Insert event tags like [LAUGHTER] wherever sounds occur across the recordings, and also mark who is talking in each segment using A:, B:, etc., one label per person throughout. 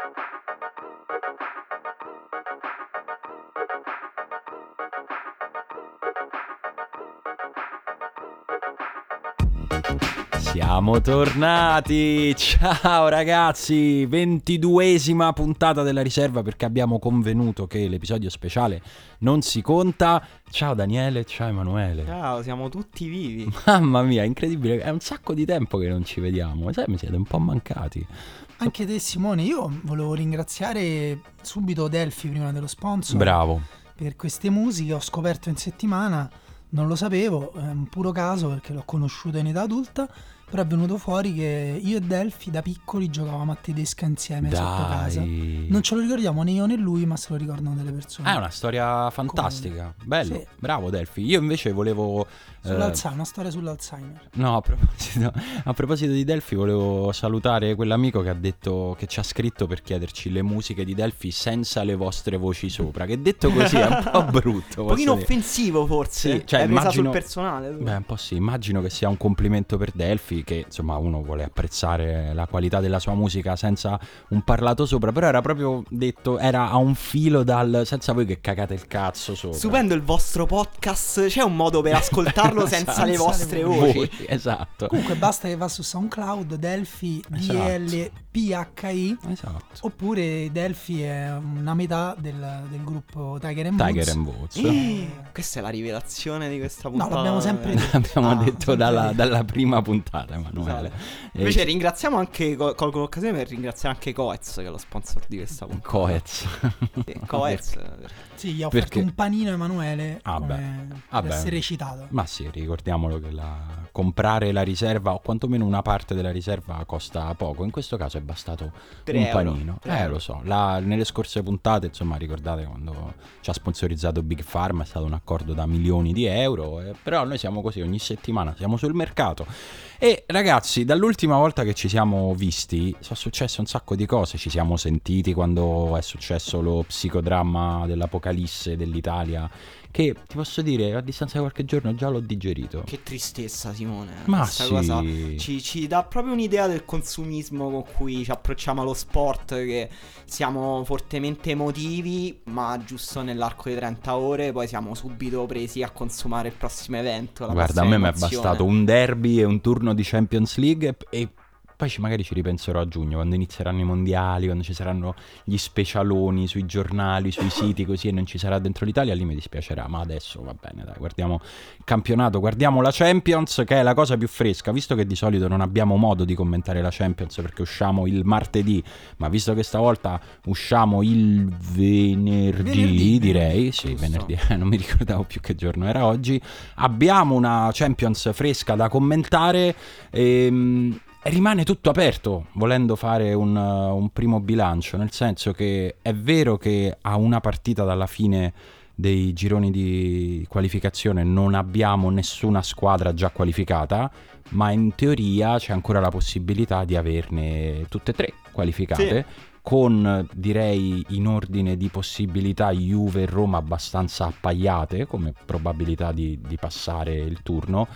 A: thank you. Siamo tornati! Ciao ragazzi! Ventiduesima puntata della riserva perché abbiamo convenuto che l'episodio speciale non si conta. Ciao Daniele, ciao Emanuele.
B: Ciao, siamo tutti vivi. [LAUGHS]
A: Mamma mia, incredibile, è un sacco di tempo che non ci vediamo. Sai, mi siete un po' mancati.
C: Anche te Simone, io volevo ringraziare subito Delphi prima dello sponsor.
A: Bravo.
C: Per queste musiche ho scoperto in settimana, non lo sapevo, è un puro caso perché l'ho conosciuto in età adulta però è venuto fuori che io e Delphi da piccoli giocavamo a tedesca insieme
A: Dai.
C: sotto casa. Non ce lo ricordiamo né io né lui, ma se lo ricordano delle persone.
A: Ah, è una storia fantastica. Bello,
C: Sì.
A: bravo Delphi. Io invece volevo... eh,
C: Sull'Alzheimer, una storia sull'Alzheimer.
A: No, a proposito, a proposito di Delphi, volevo salutare quell'amico che ha detto che ci ha scritto per chiederci le musiche di Delphi senza le vostre voci sopra. Che detto così è un [LAUGHS] po' brutto.
B: Un pochino
A: dire.
B: offensivo forse.
A: Sì, cioè,
B: presa
A: immagino-
B: sul personale. tu.
A: Beh, un po' sì, immagino che sia un complimento per Delphi, che insomma uno vuole apprezzare la qualità della sua musica senza un parlato sopra, però era proprio detto, era a un filo dal senza voi che cagate il cazzo sopra.
B: Stupendo il vostro podcast. C'è un modo per [LAUGHS] ascoltarlo senza
C: Esatto.
B: le vostre
C: Senza le
B: voci.
A: Voi, [LAUGHS] esatto.
C: Comunque basta che va su SoundCloud, Delphi,
A: Esatto.
C: D-L-P-H-I.
A: Esatto.
C: Oppure Delphi è una metà del, del gruppo Tiger and Woods.
A: Tiger and Woods.
B: Eh, Questa è la rivelazione di questa
C: No,
B: puntata.
C: l'abbiamo sempre detto. [LAUGHS]
A: L'abbiamo
B: Ah,
A: detto
C: sempre
A: dalla,
C: detto.
A: dalla prima puntata, Emanuele. E-
B: Invece ringraziamo anche, col- colgo l'occasione per ringraziare anche Coez che è lo sponsor di questa puntata.
A: Coez.
B: Sì, Coez.
C: Sì, gli ha offerto
A: Perché?
C: un panino a Emanuele
A: Ah,
C: come
A: Ah,
C: per
A: beh.
C: essere citato.
A: Ma sì, ricordiamolo che la- comprare la riserva o quantomeno una parte della riserva costa poco. In questo caso è bastato un
B: euro.
A: panino.
B: Tre
A: Eh,
B: euro.
A: lo so. La- nelle scorse puntate, insomma, ricordate quando ci ha sponsorizzato Big Pharma, è stato un accordo da milioni di euro. eh, però noi siamo così ogni settimana, siamo sul mercato. E ragazzi, dall'ultima volta che ci siamo visti, sono successe un sacco di cose. Ci siamo sentiti quando è successo lo psicodramma dell'apocalisse dell'Italia. Che ti posso dire, a distanza di qualche giorno già l'ho digerito.
B: Che tristezza, Simone.
A: Ma
B: Questa
A: sì.
B: cosa ci, ci dà proprio un'idea del consumismo con cui ci approcciamo allo sport. Che siamo fortemente emotivi, ma giusto nell'arco di 30 ore, poi siamo subito presi a consumare il prossimo evento.
A: Guarda, a me mi è bastato un derby e un turno di Champions League e, e poi ci- magari ci ripenserò a giugno, quando inizieranno i mondiali, quando ci saranno gli specialoni sui giornali, sui siti così e non ci sarà dentro l'Italia, lì mi dispiacerà, ma adesso va bene, dai, guardiamo il campionato, guardiamo la Champions che è la cosa più fresca, visto che di solito non abbiamo modo di commentare la Champions perché usciamo il martedì, ma visto che stavolta usciamo il venerdì,
C: Venerdì,
A: direi, sì,
B: giusto.
A: venerdì, [LAUGHS] non mi ricordavo più che giorno era oggi, abbiamo una Champions fresca da commentare. ehm, rimane tutto aperto, volendo fare un, un primo bilancio, nel senso che è vero che a una partita dalla fine dei gironi di qualificazione non abbiamo nessuna squadra già qualificata, ma in teoria c'è ancora la possibilità di averne tutte e tre qualificate. Con direi in ordine di possibilità Juve e Roma abbastanza appaiate come probabilità di, di passare il turno,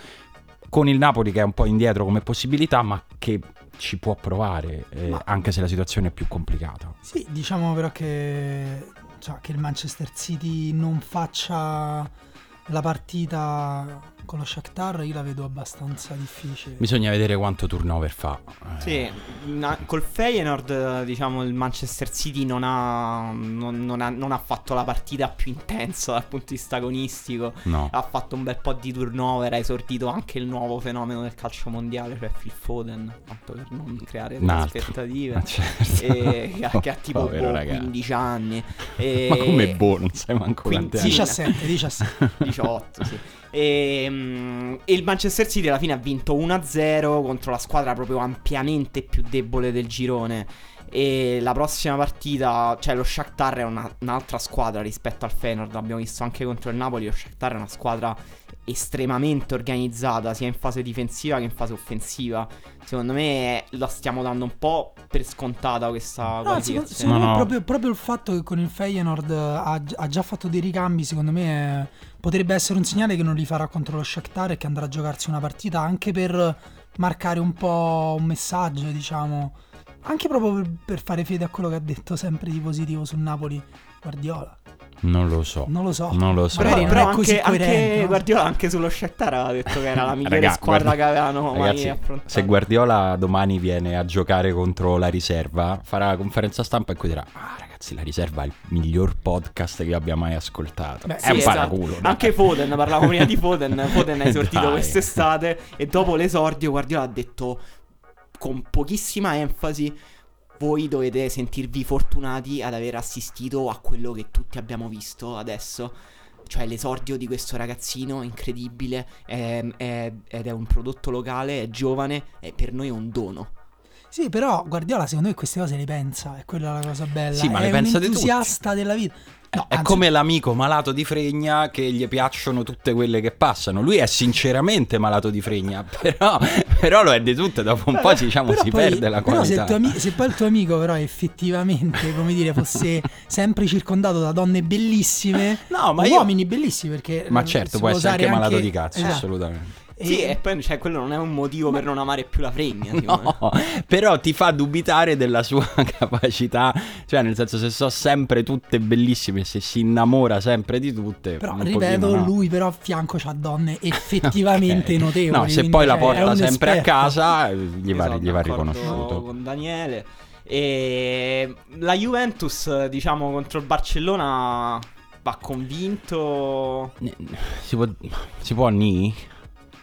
A: con il Napoli che è un po' indietro come possibilità, ma che ci può provare, eh,
C: Ma-
A: anche se la situazione è più complicata.
C: Sì, diciamo però che, cioè, che il Manchester City non faccia la partita con lo Shakhtar io la vedo abbastanza difficile.
A: Bisogna vedere quanto turnover fa. Eh,
B: Sì, na- col Feyenoord eh, diciamo il Manchester City non ha, non, non ha, non ha fatto la partita più intensa dal punto di vista agonistico.
A: No.
B: Ha fatto un bel po' di turnover, ha esordito anche il nuovo fenomeno del calcio mondiale, cioè Phil Foden, tanto per non creare delle aspettative.
A: Ma [LAUGHS] certo.
B: E, che, ha, che ha tipo
A: Povero
B: boh,
A: ragazzo.
B: 15 anni. E- [LAUGHS]
A: Ma come boh, non sai manco quanti anni.
C: 17, 17.
B: 18, sì. E, mm, e il Manchester City alla fine ha vinto 1-0 contro la squadra proprio ampiamente più debole del girone. E la prossima partita, cioè lo Shakhtar è una- un'altra squadra rispetto al Feyenoord. L'abbiamo visto anche contro il Napoli. Lo Shakhtar è una squadra estremamente organizzata, sia in fase difensiva che in fase offensiva. Secondo me la stiamo dando un po' per scontata questa
C: No, secondo,
B: qualificazione.
C: secondo
A: No,
C: me
A: no.
C: Proprio, proprio il fatto che con il Feyenoord ha, ha già fatto dei ricambi, secondo me è- potrebbe essere un segnale che non li farà contro lo Shakhtar e che andrà a giocarsi una partita anche per marcare un po' un messaggio, diciamo, Anche proprio per, fare fede a quello che ha detto sempre di positivo sul Napoli Guardiola.
A: Non lo so.
C: Non lo so.
A: Non lo so.
C: Magari
B: Però,
C: non
B: però
C: è così
B: anche, anche
C: coerente, no?
B: Guardiola anche sullo Shakhtar aveva detto che era la [LAUGHS] migliore
A: Raga,
B: squadra
A: guarda-
B: che avevano mai
A: Ragazzi,
B: affrontato.
A: se Guardiola domani viene a giocare contro la riserva, farà la conferenza stampa e qui dirà: Ah, ragazzi, la riserva è il miglior podcast che abbia mai ascoltato.
C: Beh,
A: è
C: sì,
A: un
B: esatto.
A: paraculo. dai.
B: Anche Foden, [LAUGHS] parlavamo prima di Foden. Foden ha esordito quest'estate e dopo l'esordio Guardiola ha detto con pochissima enfasi voi dovete sentirvi fortunati ad aver assistito a quello che tutti abbiamo visto adesso. Cioè l'esordio di questo ragazzino incredibile è- è- ed è un prodotto locale, è giovane e per noi è un dono.
C: Sì, però Guardiola secondo me queste cose le pensa, è quella la cosa bella.
A: Sì, ma
C: è
A: le pensa
C: un
A: di tutti.
C: entusiasta della vita. No,
A: È
C: anzi,
A: come l'amico malato di fregna che gli piacciono tutte quelle che passano. Lui è sinceramente malato di fregna, [LAUGHS] però, però lo è di tutte. Dopo un po' diciamo si
C: poi-
A: perde la
C: però se,
A: qualità.
C: tuo ami- se poi il tuo amico però effettivamente, come dire, fosse [LAUGHS] sempre circondato da donne bellissime,
A: No, ma
C: o
A: io-
C: uomini bellissimi perché
A: Ma
C: eh,
A: certo, può essere anche malato di cazzo,
C: esatto.
A: assolutamente.
B: Sì,
C: E-
B: e poi cioè, quello non è un motivo per non amare più la fregna. [LAUGHS]
A: No, però ti fa dubitare della sua [LAUGHS] capacità, cioè nel senso se so sempre tutte bellissime se si innamora sempre di tutte.
C: Però
A: un
C: ripeto,
A: pochino no.
C: lui però a fianco c'ha donne [LAUGHS] effettivamente
A: Ok.
C: notevoli.
A: No, se
C: quindi,
A: poi la
C: cioè,
A: porta sempre a
C: esperto.
A: casa, eh, gli va,
B: sono
A: gli va
B: d'accordo
A: riconosciuto.
B: Con Daniele. E la Juventus, diciamo, contro il Barcellona va convinto.
A: Si può, si può ni?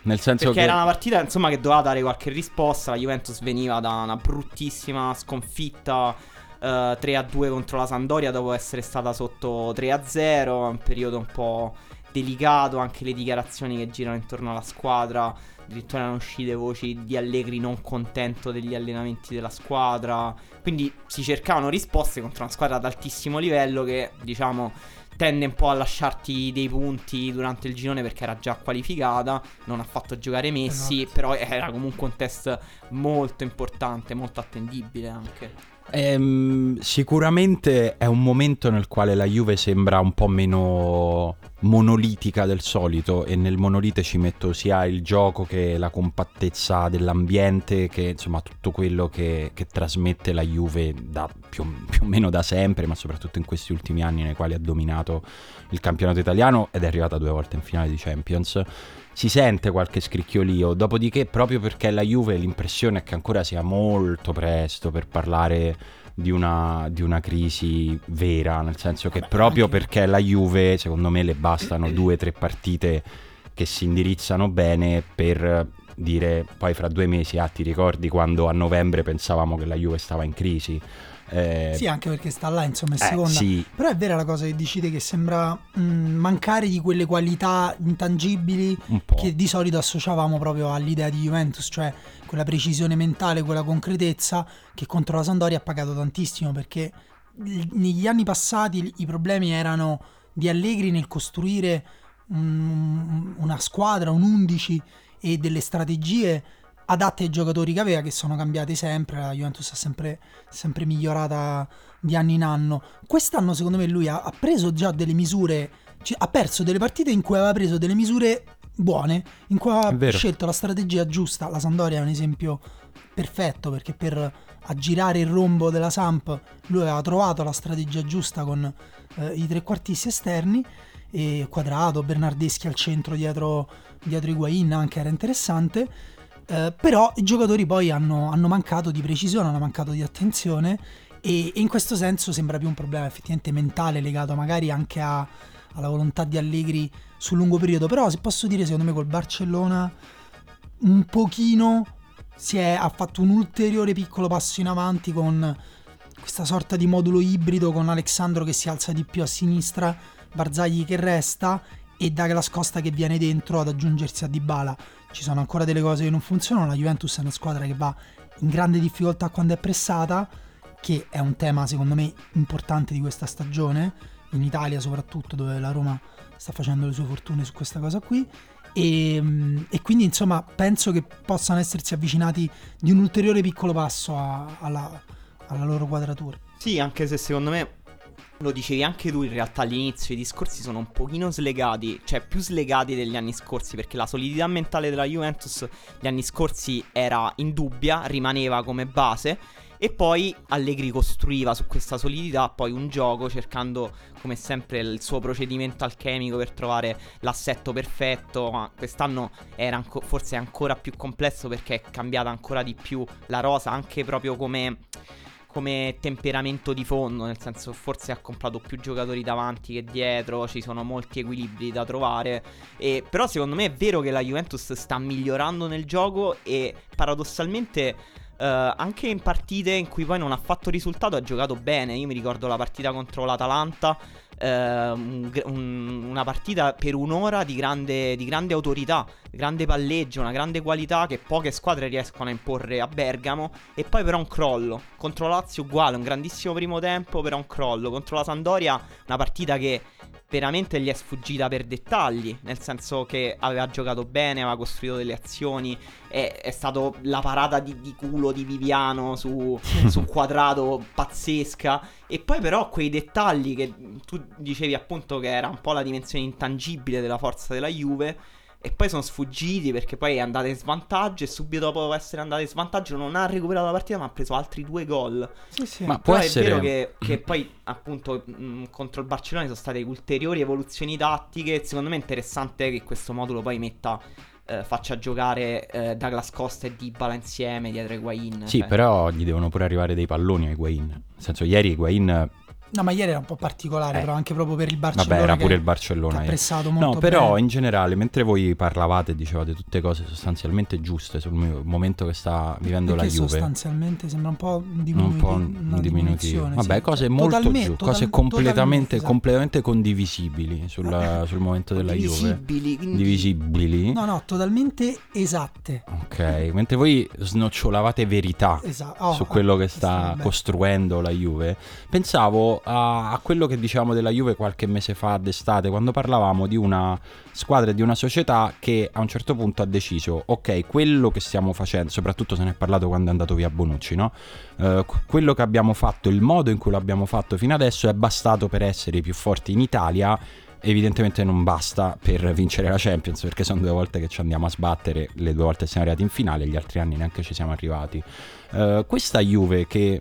A: Nel senso
B: Perché
A: che...
B: era una partita, insomma, che doveva dare qualche risposta. La Juventus veniva da una bruttissima sconfitta. eh, 3-2 contro la Sandoria dopo essere stata sotto 3-0. Un periodo un po' delicato. Anche le dichiarazioni che girano intorno alla squadra. Addirittura erano uscite voci di Allegri non contento degli allenamenti della squadra. Quindi si cercavano risposte contro una squadra ad altissimo livello che, diciamo, tende un po' a lasciarti dei punti durante il girone perché era già qualificata. Non ha fatto giocare Messi,
C: Esatto.
B: però era comunque un test molto importante, molto attendibile anche.
A: Ehm, sicuramente è un momento nel quale la Juve sembra un po' meno monolitica del solito e nel monolite ci metto sia il gioco che la compattezza dell'ambiente che insomma tutto quello che, che trasmette la Juve da più, più o meno da sempre ma soprattutto in questi ultimi anni nei quali ha dominato il campionato italiano ed è arrivata due volte in finale di Champions si sente qualche scricchiolio, dopodiché proprio perché la Juve l'impressione è che ancora sia molto presto per parlare di una, di una crisi vera, nel senso che
C: Vabbè,
A: proprio
C: anche-
A: perché la Juve secondo me le bastano [CLEARS THROAT] due o tre partite che si indirizzano bene per dire poi fra due mesi, ah ti ricordi quando a novembre pensavamo che la Juve stava in crisi? Eh,
C: Sì, anche perché sta là, insomma, è
A: eh,
C: seconda.
A: sì,
C: Però è vera la cosa che dici te che sembra mh, mancare di quelle qualità intangibili che di solito associavamo proprio all'idea di Juventus, cioè quella precisione mentale, quella concretezza che contro la Sampdoria ha pagato tantissimo perché negli anni passati i problemi erano di Allegri nel costruire un- una squadra, un 11 e delle strategie adatte ai giocatori che aveva che sono cambiate sempre, la Juventus è sempre, sempre migliorata di anno in anno. Quest'anno secondo me lui ha, ha preso già delle misure, ci- ha perso delle partite in cui aveva preso delle misure buone, in cui
A: vero.
C: scelto la strategia giusta. La Sandoria è un esempio perfetto perché per aggirare il rombo della Samp lui aveva trovato la strategia giusta con eh, i trequartisti esterni e Quadrato, Bernardeschi al centro dietro, dietro Higuain anche era interessante. Eh, però i giocatori poi hanno, hanno mancato di precisione, hanno mancato di attenzione e, e in questo senso sembra più un problema effettivamente mentale legato magari anche a- alla volontà di Allegri sul lungo periodo. Però se posso dire, secondo me col Barcellona un pochino si è, ha fatto un ulteriore piccolo passo in avanti con questa sorta di modulo ibrido con Alexandro che si alza di più a sinistra, Barzagli che resta e Douglas Costa che viene dentro ad aggiungersi a Dybala. Ci sono ancora delle cose che non funzionano, la Juventus è una squadra che va in grande difficoltà quando è pressata, che è un tema secondo me importante di questa stagione, in Italia soprattutto dove la Roma sta facendo le sue fortune su questa cosa qui. E, mm, e quindi insomma penso che possano essersi avvicinati di un ulteriore piccolo passo a- alla, alla loro quadratura.
B: Sì, anche se secondo me lo dicevi anche tu, in realtà all'inizio i discorsi sono un pochino slegati, cioè più slegati degli anni scorsi, perché la solidità mentale della Juventus gli anni scorsi era indubbia, rimaneva come base. E poi Allegri costruiva su questa solidità poi un gioco cercando come sempre il suo procedimento alchemico per trovare l'assetto perfetto, ma quest'anno era anco- forse ancora più complesso perché è cambiata ancora di più la rosa anche proprio come come temperamento di fondo, nel senso forse ha comprato più giocatori davanti che dietro, ci sono molti equilibri da trovare, e, però secondo me è vero che la Juventus sta migliorando nel gioco e paradossalmente uh, anche in partite in cui poi non ha fatto risultato ha giocato bene, io mi ricordo la partita contro l'Atalanta eh, un, una partita per un'ora di grande, di grande autorità, grande palleggio, una grande qualità che poche squadre riescono a imporre a Bergamo. E poi però un crollo. Contro Lazio uguale, un grandissimo primo tempo, però un crollo. Contro la Sandoria una partita che veramente gli è sfuggita per dettagli, nel senso che aveva giocato bene, aveva costruito delle azioni, è, è stato la parata di, di, culo di Viviano su, [LAUGHS] su quadrato pazzesca, e poi però quei dettagli che tu dicevi appunto che era un po' la dimensione intangibile della forza della Juve, e poi sono sfuggiti perché poi è andata in svantaggio e subito dopo essere andata in svantaggio non ha recuperato la partita ma ha preso altri due gol.
C: Sì, sì.
A: Ma può
B: Però
A: essere...
B: è vero che, che poi appunto mh, contro il Barcellona ci sono state ulteriori evoluzioni tattiche. Secondo me è interessante che questo modulo poi metta eh, faccia giocare eh, Douglas Costa e Dybala insieme dietro Higuain.
A: Sì,
B: cioè.
A: però gli devono pure arrivare dei palloni a Higuain. Nel senso, ieri Higuain
C: No, ma ieri era un po' particolare,
A: Eh.
C: però anche proprio per il Barcellona.
A: Vabbè, era pure il Barcellona.
C: pressato molto
A: No, però
C: bene.
A: in generale, mentre voi parlavate e dicevate tutte cose sostanzialmente giuste sul mio- momento che sta vivendo
C: Perché
A: la Juve,
C: sostanzialmente sembra un po'
A: un
C: diminuiti,
A: po'
C: una
A: diminutivo.
C: diminuzione.
A: Vabbè,
C: sì.
A: cose molto
C: Totalme-
A: giù,
C: total-
A: cose completamente,
C: totalmente, esatto.
A: completamente condivisibili sul, sul momento della Juve.
B: Divisibili.
C: No, no, totalmente esatte.
A: Ok, mentre voi snocciolavate verità
C: Esatto. Oh,
A: su quello che sta costruendo la Juve. Pensavo a, a quello che dicevamo della Juve qualche mese fa d'estate, quando parlavamo di una squadra e di una società che a un certo punto ha deciso, ok, quello che stiamo facendo, soprattutto se ne è parlato quando è andato via Bonucci, no? Eh, qu- quello che abbiamo fatto, il modo in cui l'abbiamo fatto fino adesso è bastato per essere i più forti in Italia. Evidentemente non basta per vincere la Champions perché sono due volte che ci andiamo a sbattere, le due volte siamo arrivati in finale, gli altri anni neanche ci siamo arrivati. Eh, questa Juve che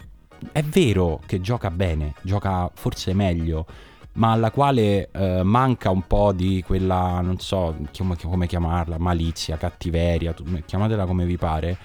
A: è vero che gioca bene, gioca forse meglio, ma alla quale eh, manca un po' di quella, non so come, come chiamarla, malizia, cattiveria, chiamatela come vi pare,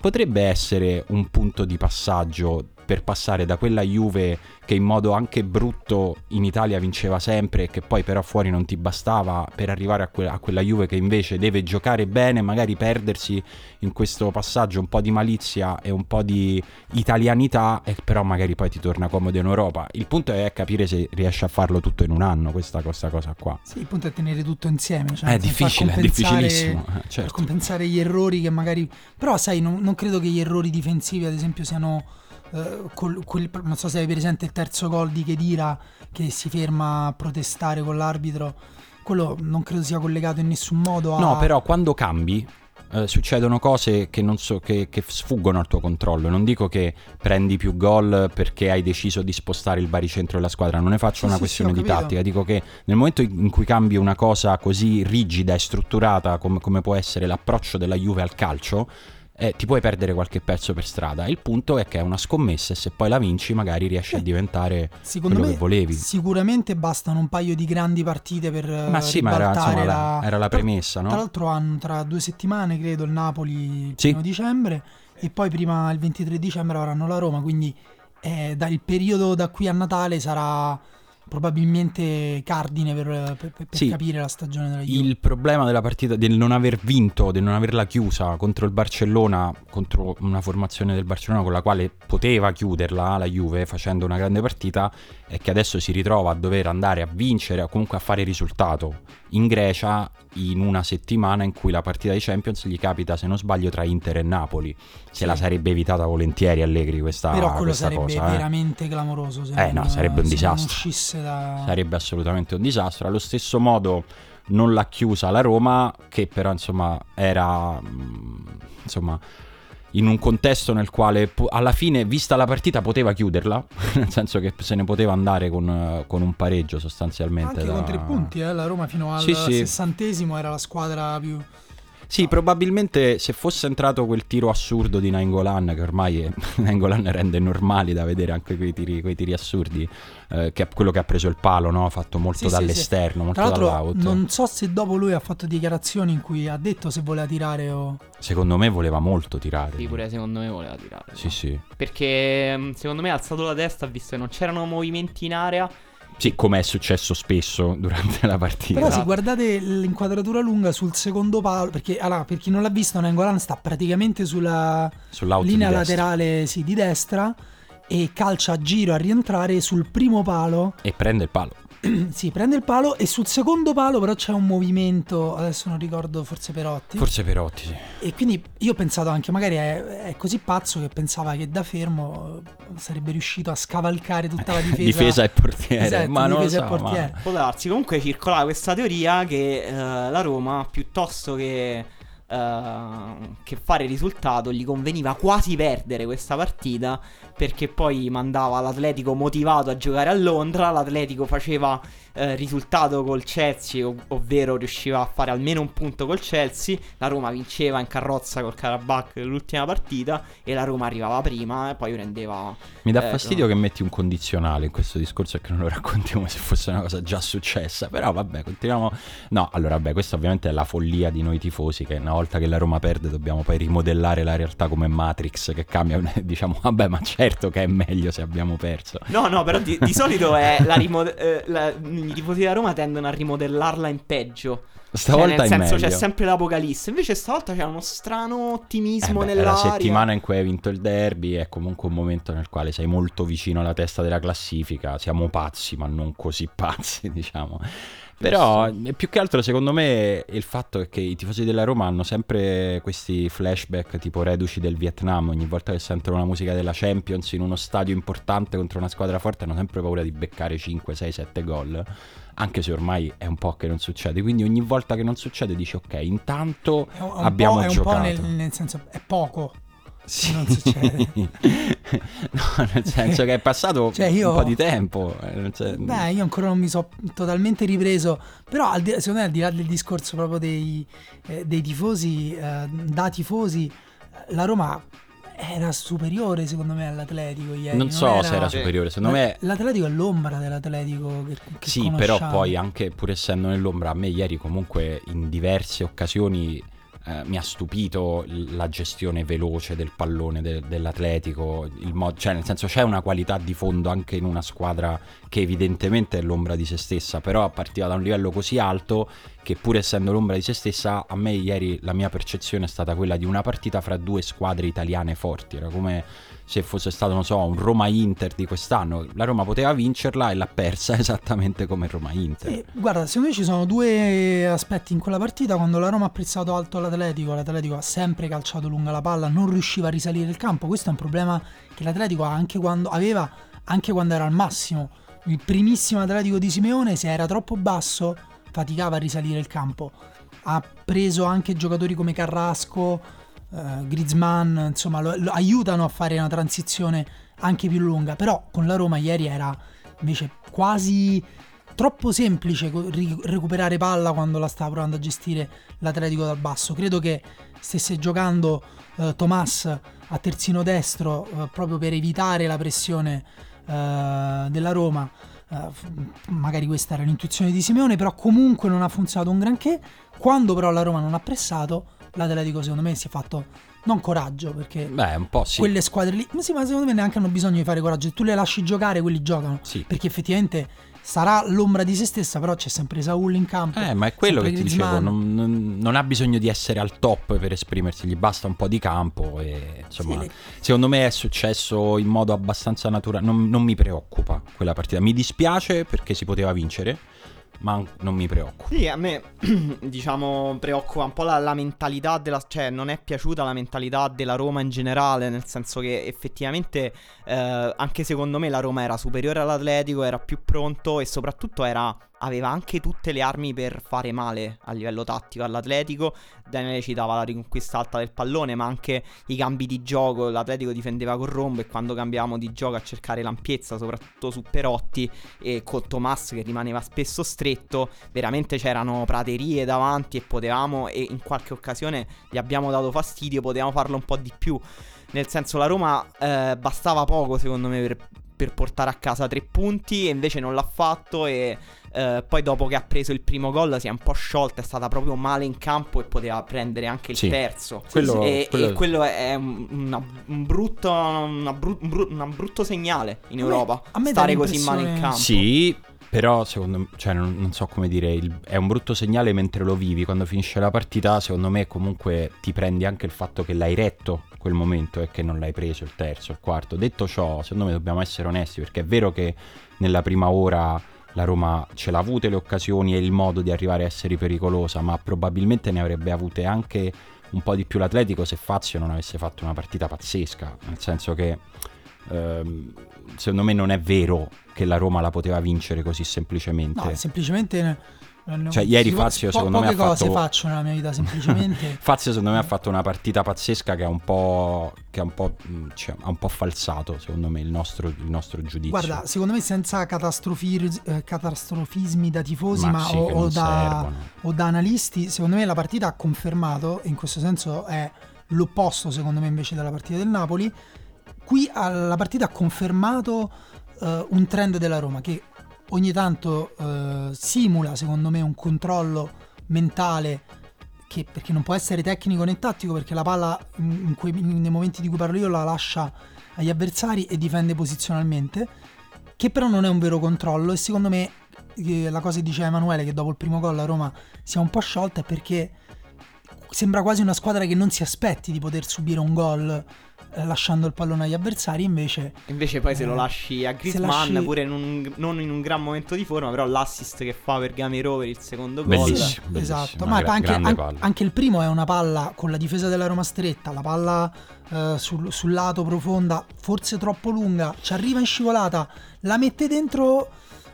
A: potrebbe essere un punto di passaggio per passare da quella Juve che in modo anche brutto in Italia vinceva sempre e che poi però fuori non ti bastava per arrivare a, que- a quella Juve che invece deve giocare bene, magari perdersi in questo passaggio un po' di malizia e un po' di italianità e però magari poi ti torna comodo in Europa. Il punto è capire se riesce a farlo tutto in un anno questa, questa cosa qua.
C: Sì, il punto è tenere tutto insieme. Cioè
A: è difficile, è difficilissimo. eh,
C: Per
A: certo.
C: compensare gli errori che magari... Però sai, non, non credo che gli errori difensivi, ad esempio, siano... eh, col- non so se hai presente il terzo gol di Chedira che si ferma a protestare con l'arbitro. Quello non credo sia collegato in nessun modo a...
A: No, però quando cambi eh, succedono cose che, non so, che, che sfuggono al tuo controllo. Non dico che prendi più gol perché hai deciso di spostare il baricentro della squadra, non ne faccio
C: Sì,
A: una
C: sì,
A: questione
C: sì,
A: di
C: capito.
A: tattica. Dico che nel momento in cui cambi una cosa così rigida e strutturata come, come può essere l'approccio della Juve al calcio, eh, ti puoi perdere qualche pezzo per strada. Il punto è che è una scommessa e se poi la vinci magari riesci a
C: Sì.
A: diventare
C: Secondo
A: quello
C: me
A: che volevi.
C: sicuramente bastano un paio di grandi partite per
A: Ma sì, ma era, insomma,
C: la...
A: era la
C: Tra-
A: premessa,
C: Tra
A: no?
C: l'altro hanno tra due settimane, credo, il Napoli il
A: Sì.
C: primo dicembre e poi prima il 23 dicembre avranno la Roma, quindi eh, da- il periodo da qui a Natale sarà probabilmente cardine per, per- per
A: Sì.
C: capire la stagione della Juve.
A: Il problema della partita del non aver vinto, del non averla chiusa contro il Barcellona, contro una formazione del Barcellona con la quale poteva chiuderla la Juve facendo una grande partita, è che adesso si ritrova a dover andare a vincere o comunque a fare risultato in Grecia in una settimana in cui la partita di Champions gli capita, se non sbaglio, tra Inter e Napoli. Se
C: Sì.
A: la sarebbe evitata volentieri Allegri questa,
C: Però quello
A: questa
C: sarebbe
A: cosa. eh.
C: veramente clamoroso se,
A: Eh, no,
C: non-
A: sarebbe un disastro.
C: da...
A: sarebbe assolutamente un disastro. Allo stesso modo non l'ha chiusa la Roma, che però insomma era mm, insomma in un contesto nel quale alla fine, vista la partita, poteva chiuderla, [LAUGHS] nel senso che se ne poteva andare con, con un pareggio sostanzialmente.
C: Anche
A: da-
C: con tre punti, eh, la Roma fino al
A: Sì, sì.
C: sessantesimo era la squadra più...
A: Sì, probabilmente se fosse entrato quel tiro assurdo di Nainggolan, che ormai è- [LAUGHS] Nainggolan rende normali da vedere anche quei tiri, quei tiri assurdi, eh, che è quello che ha preso il palo, no? fatto molto
C: Sì, sì,
A: dall'esterno, molto
C: Tra
A: dall'out.
C: non so se dopo lui ha fatto dichiarazioni in cui ha detto se voleva tirare o.
A: Secondo me voleva molto tirare.
B: Sì, pure secondo me voleva tirare.
A: Sì, sì.
B: Perché mm, secondo me ha alzato la testa, ha visto che non c'erano movimenti in area.
A: Sì, come è successo spesso durante la partita.
C: Però se
B: Esatto.
C: guardate l'inquadratura lunga sul secondo palo, perché allora, per chi non l'ha visto, Nangolan sta praticamente sulla linea laterale sì, di destra e calcia a giro a rientrare sul primo palo.
A: E prende il palo. [CLEARS THROAT]
C: sì, prende il palo e sul secondo palo però c'è un movimento, adesso non ricordo, forse Perotti.
A: Forse Perotti, sì.
C: E quindi io ho pensato anche, magari è, è così pazzo che pensava che da fermo sarebbe riuscito a scavalcare tutta la [LAUGHS] difesa.
A: Difesa e portiere.
C: Esatto,
A: ma non lo
C: difesa e
A: so, ma-
C: portiere.
B: Può darsi. Comunque circolava questa teoria che eh, la Roma, piuttosto che, eh, che fare risultato, gli conveniva quasi perdere questa partita. Perché poi mandava l'Atletico motivato a giocare a Londra. L'Atletico faceva eh, risultato col Chelsea, ov- ovvero riusciva a fare almeno un punto col Chelsea. La Roma vinceva in carrozza col Karabakh l'ultima partita. E la Roma arrivava prima e poi prendeva.
A: Mi dà
B: Eh,
A: fastidio
B: no.
A: che metti un condizionale in questo discorso e che non lo racconti come se fosse una cosa già successa. Però vabbè, continuiamo. No, allora vabbè, questa ovviamente è la follia di noi tifosi che una volta che la Roma perde dobbiamo poi rimodellare la realtà come Matrix che cambia. [LAUGHS] Diciamo, vabbè, ma certo che è meglio se abbiamo perso.
B: No, no, però di, di solito è la rimode- eh, i tifosi della Roma tendono a rimodellarla in peggio.
A: Stavolta
B: cioè, nel senso
A: meglio.
B: c'è sempre l'apocalisse. Invece stavolta c'è uno strano
A: Eh
B: ottimismo
A: beh, è
B: nell'aria.
A: la settimana in cui hai vinto il derby, è comunque un momento nel quale sei molto vicino alla testa della classifica. Siamo pazzi, ma non così pazzi, [LAUGHS] diciamo. Però eh, più che altro secondo me il fatto è che i tifosi della Roma hanno sempre questi flashback tipo reduci del Vietnam, ogni volta che sentono la musica della Champions in uno stadio importante contro una squadra forte hanno sempre paura di beccare 5, 6, 7 gol, anche se ormai è un po' che non succede, quindi ogni volta che non succede dici ok, intanto
C: È un, è un
A: abbiamo
C: po', è un
A: giocato.
C: po' nel, nel senso, è poco.
A: Sì.
C: non succede. [LAUGHS]
A: no, nel senso che è passato
C: Cioè, io-
A: un po' di tempo. eh, non
C: Beh, io ancora non mi so totalmente ripreso, però di- secondo me al di là del discorso proprio dei, eh, dei tifosi, eh, da tifosi, la Roma era superiore secondo me all'Atletico ieri.
A: non so se era superiore, secondo me...
C: L'Atletico è l'ombra dell'Atletico che, che
A: Sì, però
C: conosciamo.
A: poi anche pur essendo nell'ombra, a me ieri comunque in diverse occasioni eh, mi ha stupito la gestione veloce del pallone de- dell'Atletico, mod- cioè nel senso c'è una qualità di fondo anche in una squadra che evidentemente è l'ombra di se stessa, però partiva da un livello così alto che pur essendo l'ombra di se stessa, a me ieri la mia percezione è stata quella di una partita fra due squadre italiane forti, era come se fosse stato, non so, un Roma-Inter di quest'anno, la Roma poteva vincerla e l'ha persa [LAUGHS] esattamente come Roma-Inter.
C: Sì, guarda, secondo me ci sono due aspetti in quella partita. Quando la Roma ha prezzato alto l'Atletico, l'Atletico ha sempre calciato lunga la palla, non riusciva a risalire il campo. Questo è un problema che l'Atletico ha anche quando, aveva anche quando era al massimo. Il primissimo Atletico di Simeone, se era troppo basso, faticava a risalire il campo. Ha preso anche giocatori come Carrasco, eh, Griezmann, insomma, lo- lo aiutano a fare una transizione anche più lunga. Però con la Roma ieri era invece quasi troppo semplice recuperare palla quando la stava provando a gestire l'Atletico dal basso. Credo che stesse giocando eh, Tomas a terzino destro eh, proprio per evitare la pressione eh, della Roma. Eh, magari questa era l'intuizione di Simeone, però comunque non ha funzionato un granché. Quando però la Roma non ha pressato, l'Atletico secondo me si è fatto non coraggio perché
A: Beh, un po' sì.
C: quelle squadre lì, ma sì, ma secondo me neanche hanno bisogno di fare coraggio. Se tu le lasci giocare, quelli giocano.
A: Sì.
C: Perché effettivamente sarà l'ombra di se stessa, però c'è sempre Saul in campo.
A: Eh, ma è quello che ti dicevo, non, non- non ha bisogno di essere al top per esprimersi, gli basta un po' di campo e insomma,
C: Sì,
A: secondo me è successo in modo abbastanza naturale, non, non mi preoccupa quella partita, mi dispiace perché si poteva vincere, ma non mi preoccupa.
B: Sì, a me [CLEARS THROAT] diciamo preoccupa un po' la, la mentalità della... cioè non è piaciuta la mentalità della Roma in generale, nel senso che effettivamente eh, anche secondo me la Roma era superiore all'Atletico, era più pronto e soprattutto era aveva anche tutte le armi per fare male a livello tattico all'Atletico. Daniele citava la riconquista alta del pallone, ma anche i cambi di gioco. L'Atletico difendeva con rombo e quando cambiavamo di gioco a cercare l'ampiezza, soprattutto su Perotti e con Tomas che rimaneva spesso stretto, veramente c'erano praterie davanti e potevamo, e in qualche occasione gli abbiamo dato fastidio, potevamo farlo un po' di più. Nel senso, la Roma eh, bastava poco, secondo me, per, per portare a casa tre punti e invece non l'ha fatto e eh, poi dopo che ha preso il primo gol si è un po' sciolta, è stata proprio male in campo e poteva prendere anche il
A: Sì.
B: terzo.
A: Quello-
B: e,
A: quello-
B: e quello è un, una- un brutto, una bru- un bru- un brutto segnale in
C: A me-
B: Europa.
C: a me dà
B: stare così male in campo.
A: Sì, però secondo me, cioè non, non so come dire, il- è un brutto segnale mentre lo vivi, quando finisce la partita secondo me comunque ti prendi anche il fatto che l'hai retto quel momento e che non l'hai preso il terzo, il quarto. Detto ciò, secondo me dobbiamo essere onesti perché è vero che nella prima ora la Roma ce l'ha avute le occasioni e il modo di arrivare a essere pericolosa, ma probabilmente ne avrebbe avute anche un po' di più l'Atletico se Fazio non avesse fatto una partita pazzesca, nel senso che ehm, secondo me non è vero che la Roma la poteva vincere così semplicemente.
C: No, semplicemente. Ne-
A: Cioè, ieri Fazio,
C: po-
A: secondo me,
C: poche
A: ha
C: cose
A: fatto-
C: faccio nella mia vita, [LAUGHS] semplicemente.
A: Fazio secondo me ha fatto una partita pazzesca che ha un po', che ha un po', mh, cioè, ha un po' falsato secondo me il nostro, il nostro giudizio.
C: Guarda, secondo me senza eh, catastrofismi da tifosi
A: Ma
C: ma
A: sì,
C: o, o da, o da analisti, secondo me la partita ha confermato, e in questo senso è l'opposto secondo me invece della partita del Napoli, qui ha- la partita ha confermato eh, un trend della Roma che ogni tanto eh, simula secondo me un controllo mentale che perché non può essere tecnico né tattico perché la palla quei- nei momenti di cui parlo io la lascia agli avversari e difende posizionalmente che però non è un vero controllo. E secondo me eh, la cosa che diceva Emanuele che dopo il primo gol la Roma sia un po' sciolta è perché sembra quasi una squadra che non si aspetti di poter subire un gol lasciando il pallone agli avversari invece
B: Invece poi se lo
C: Eh,
B: lasci a Griezmann,
C: lasci-
B: pure in un- non in un gran momento di forma, però l'assist che fa per Gamero per il secondo gol.
A: Bellissimo, bellissimo,
C: esatto ma
A: gra-
C: anche, an- anche il primo è una palla con la difesa della Roma stretta la palla eh, sul, sul lato profonda forse troppo lunga ci arriva in scivolata la mette dentro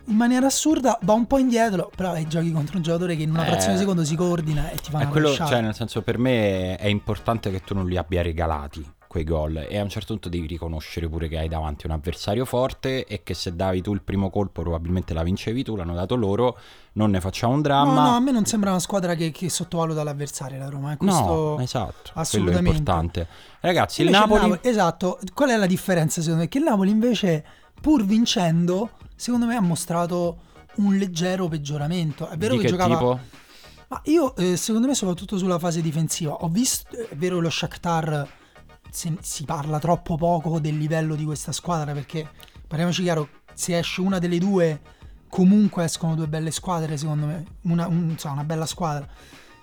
C: in maniera assurda va un po' indietro però eh, giochi contro un giocatore che in una
A: Eh,
C: frazione di secondo si coordina e ti fa una
A: quello,
C: rovesciata.
A: cioè, nel senso, per me è importante che tu non li abbia regalati quei gol e a un certo punto devi riconoscere pure che hai davanti un avversario forte e che se davi tu il primo colpo probabilmente la vincevi tu, l'hanno dato loro, non ne facciamo un
C: no,
A: dramma.
C: no, a me non sembra una squadra che, che sottovaluta l'avversario la Roma. eh, questo-
A: No, esatto, quello è
C: assolutamente.
A: importante. Ragazzi, il
C: Invece
A: Napoli...
C: esatto, qual è la differenza secondo me? Che il Napoli invece, pur vincendo, secondo me ha mostrato un leggero peggioramento. È vero
A: di
C: che
A: che
C: giocava...
A: tipo?
C: Ma io, eh, secondo me, soprattutto sulla fase difensiva, ho visto, è vero lo Shakhtar se- si parla troppo poco del livello di questa squadra perché, parliamoci chiaro, se esce una delle due, comunque escono due belle squadre, secondo me, una, un- insomma, una bella squadra.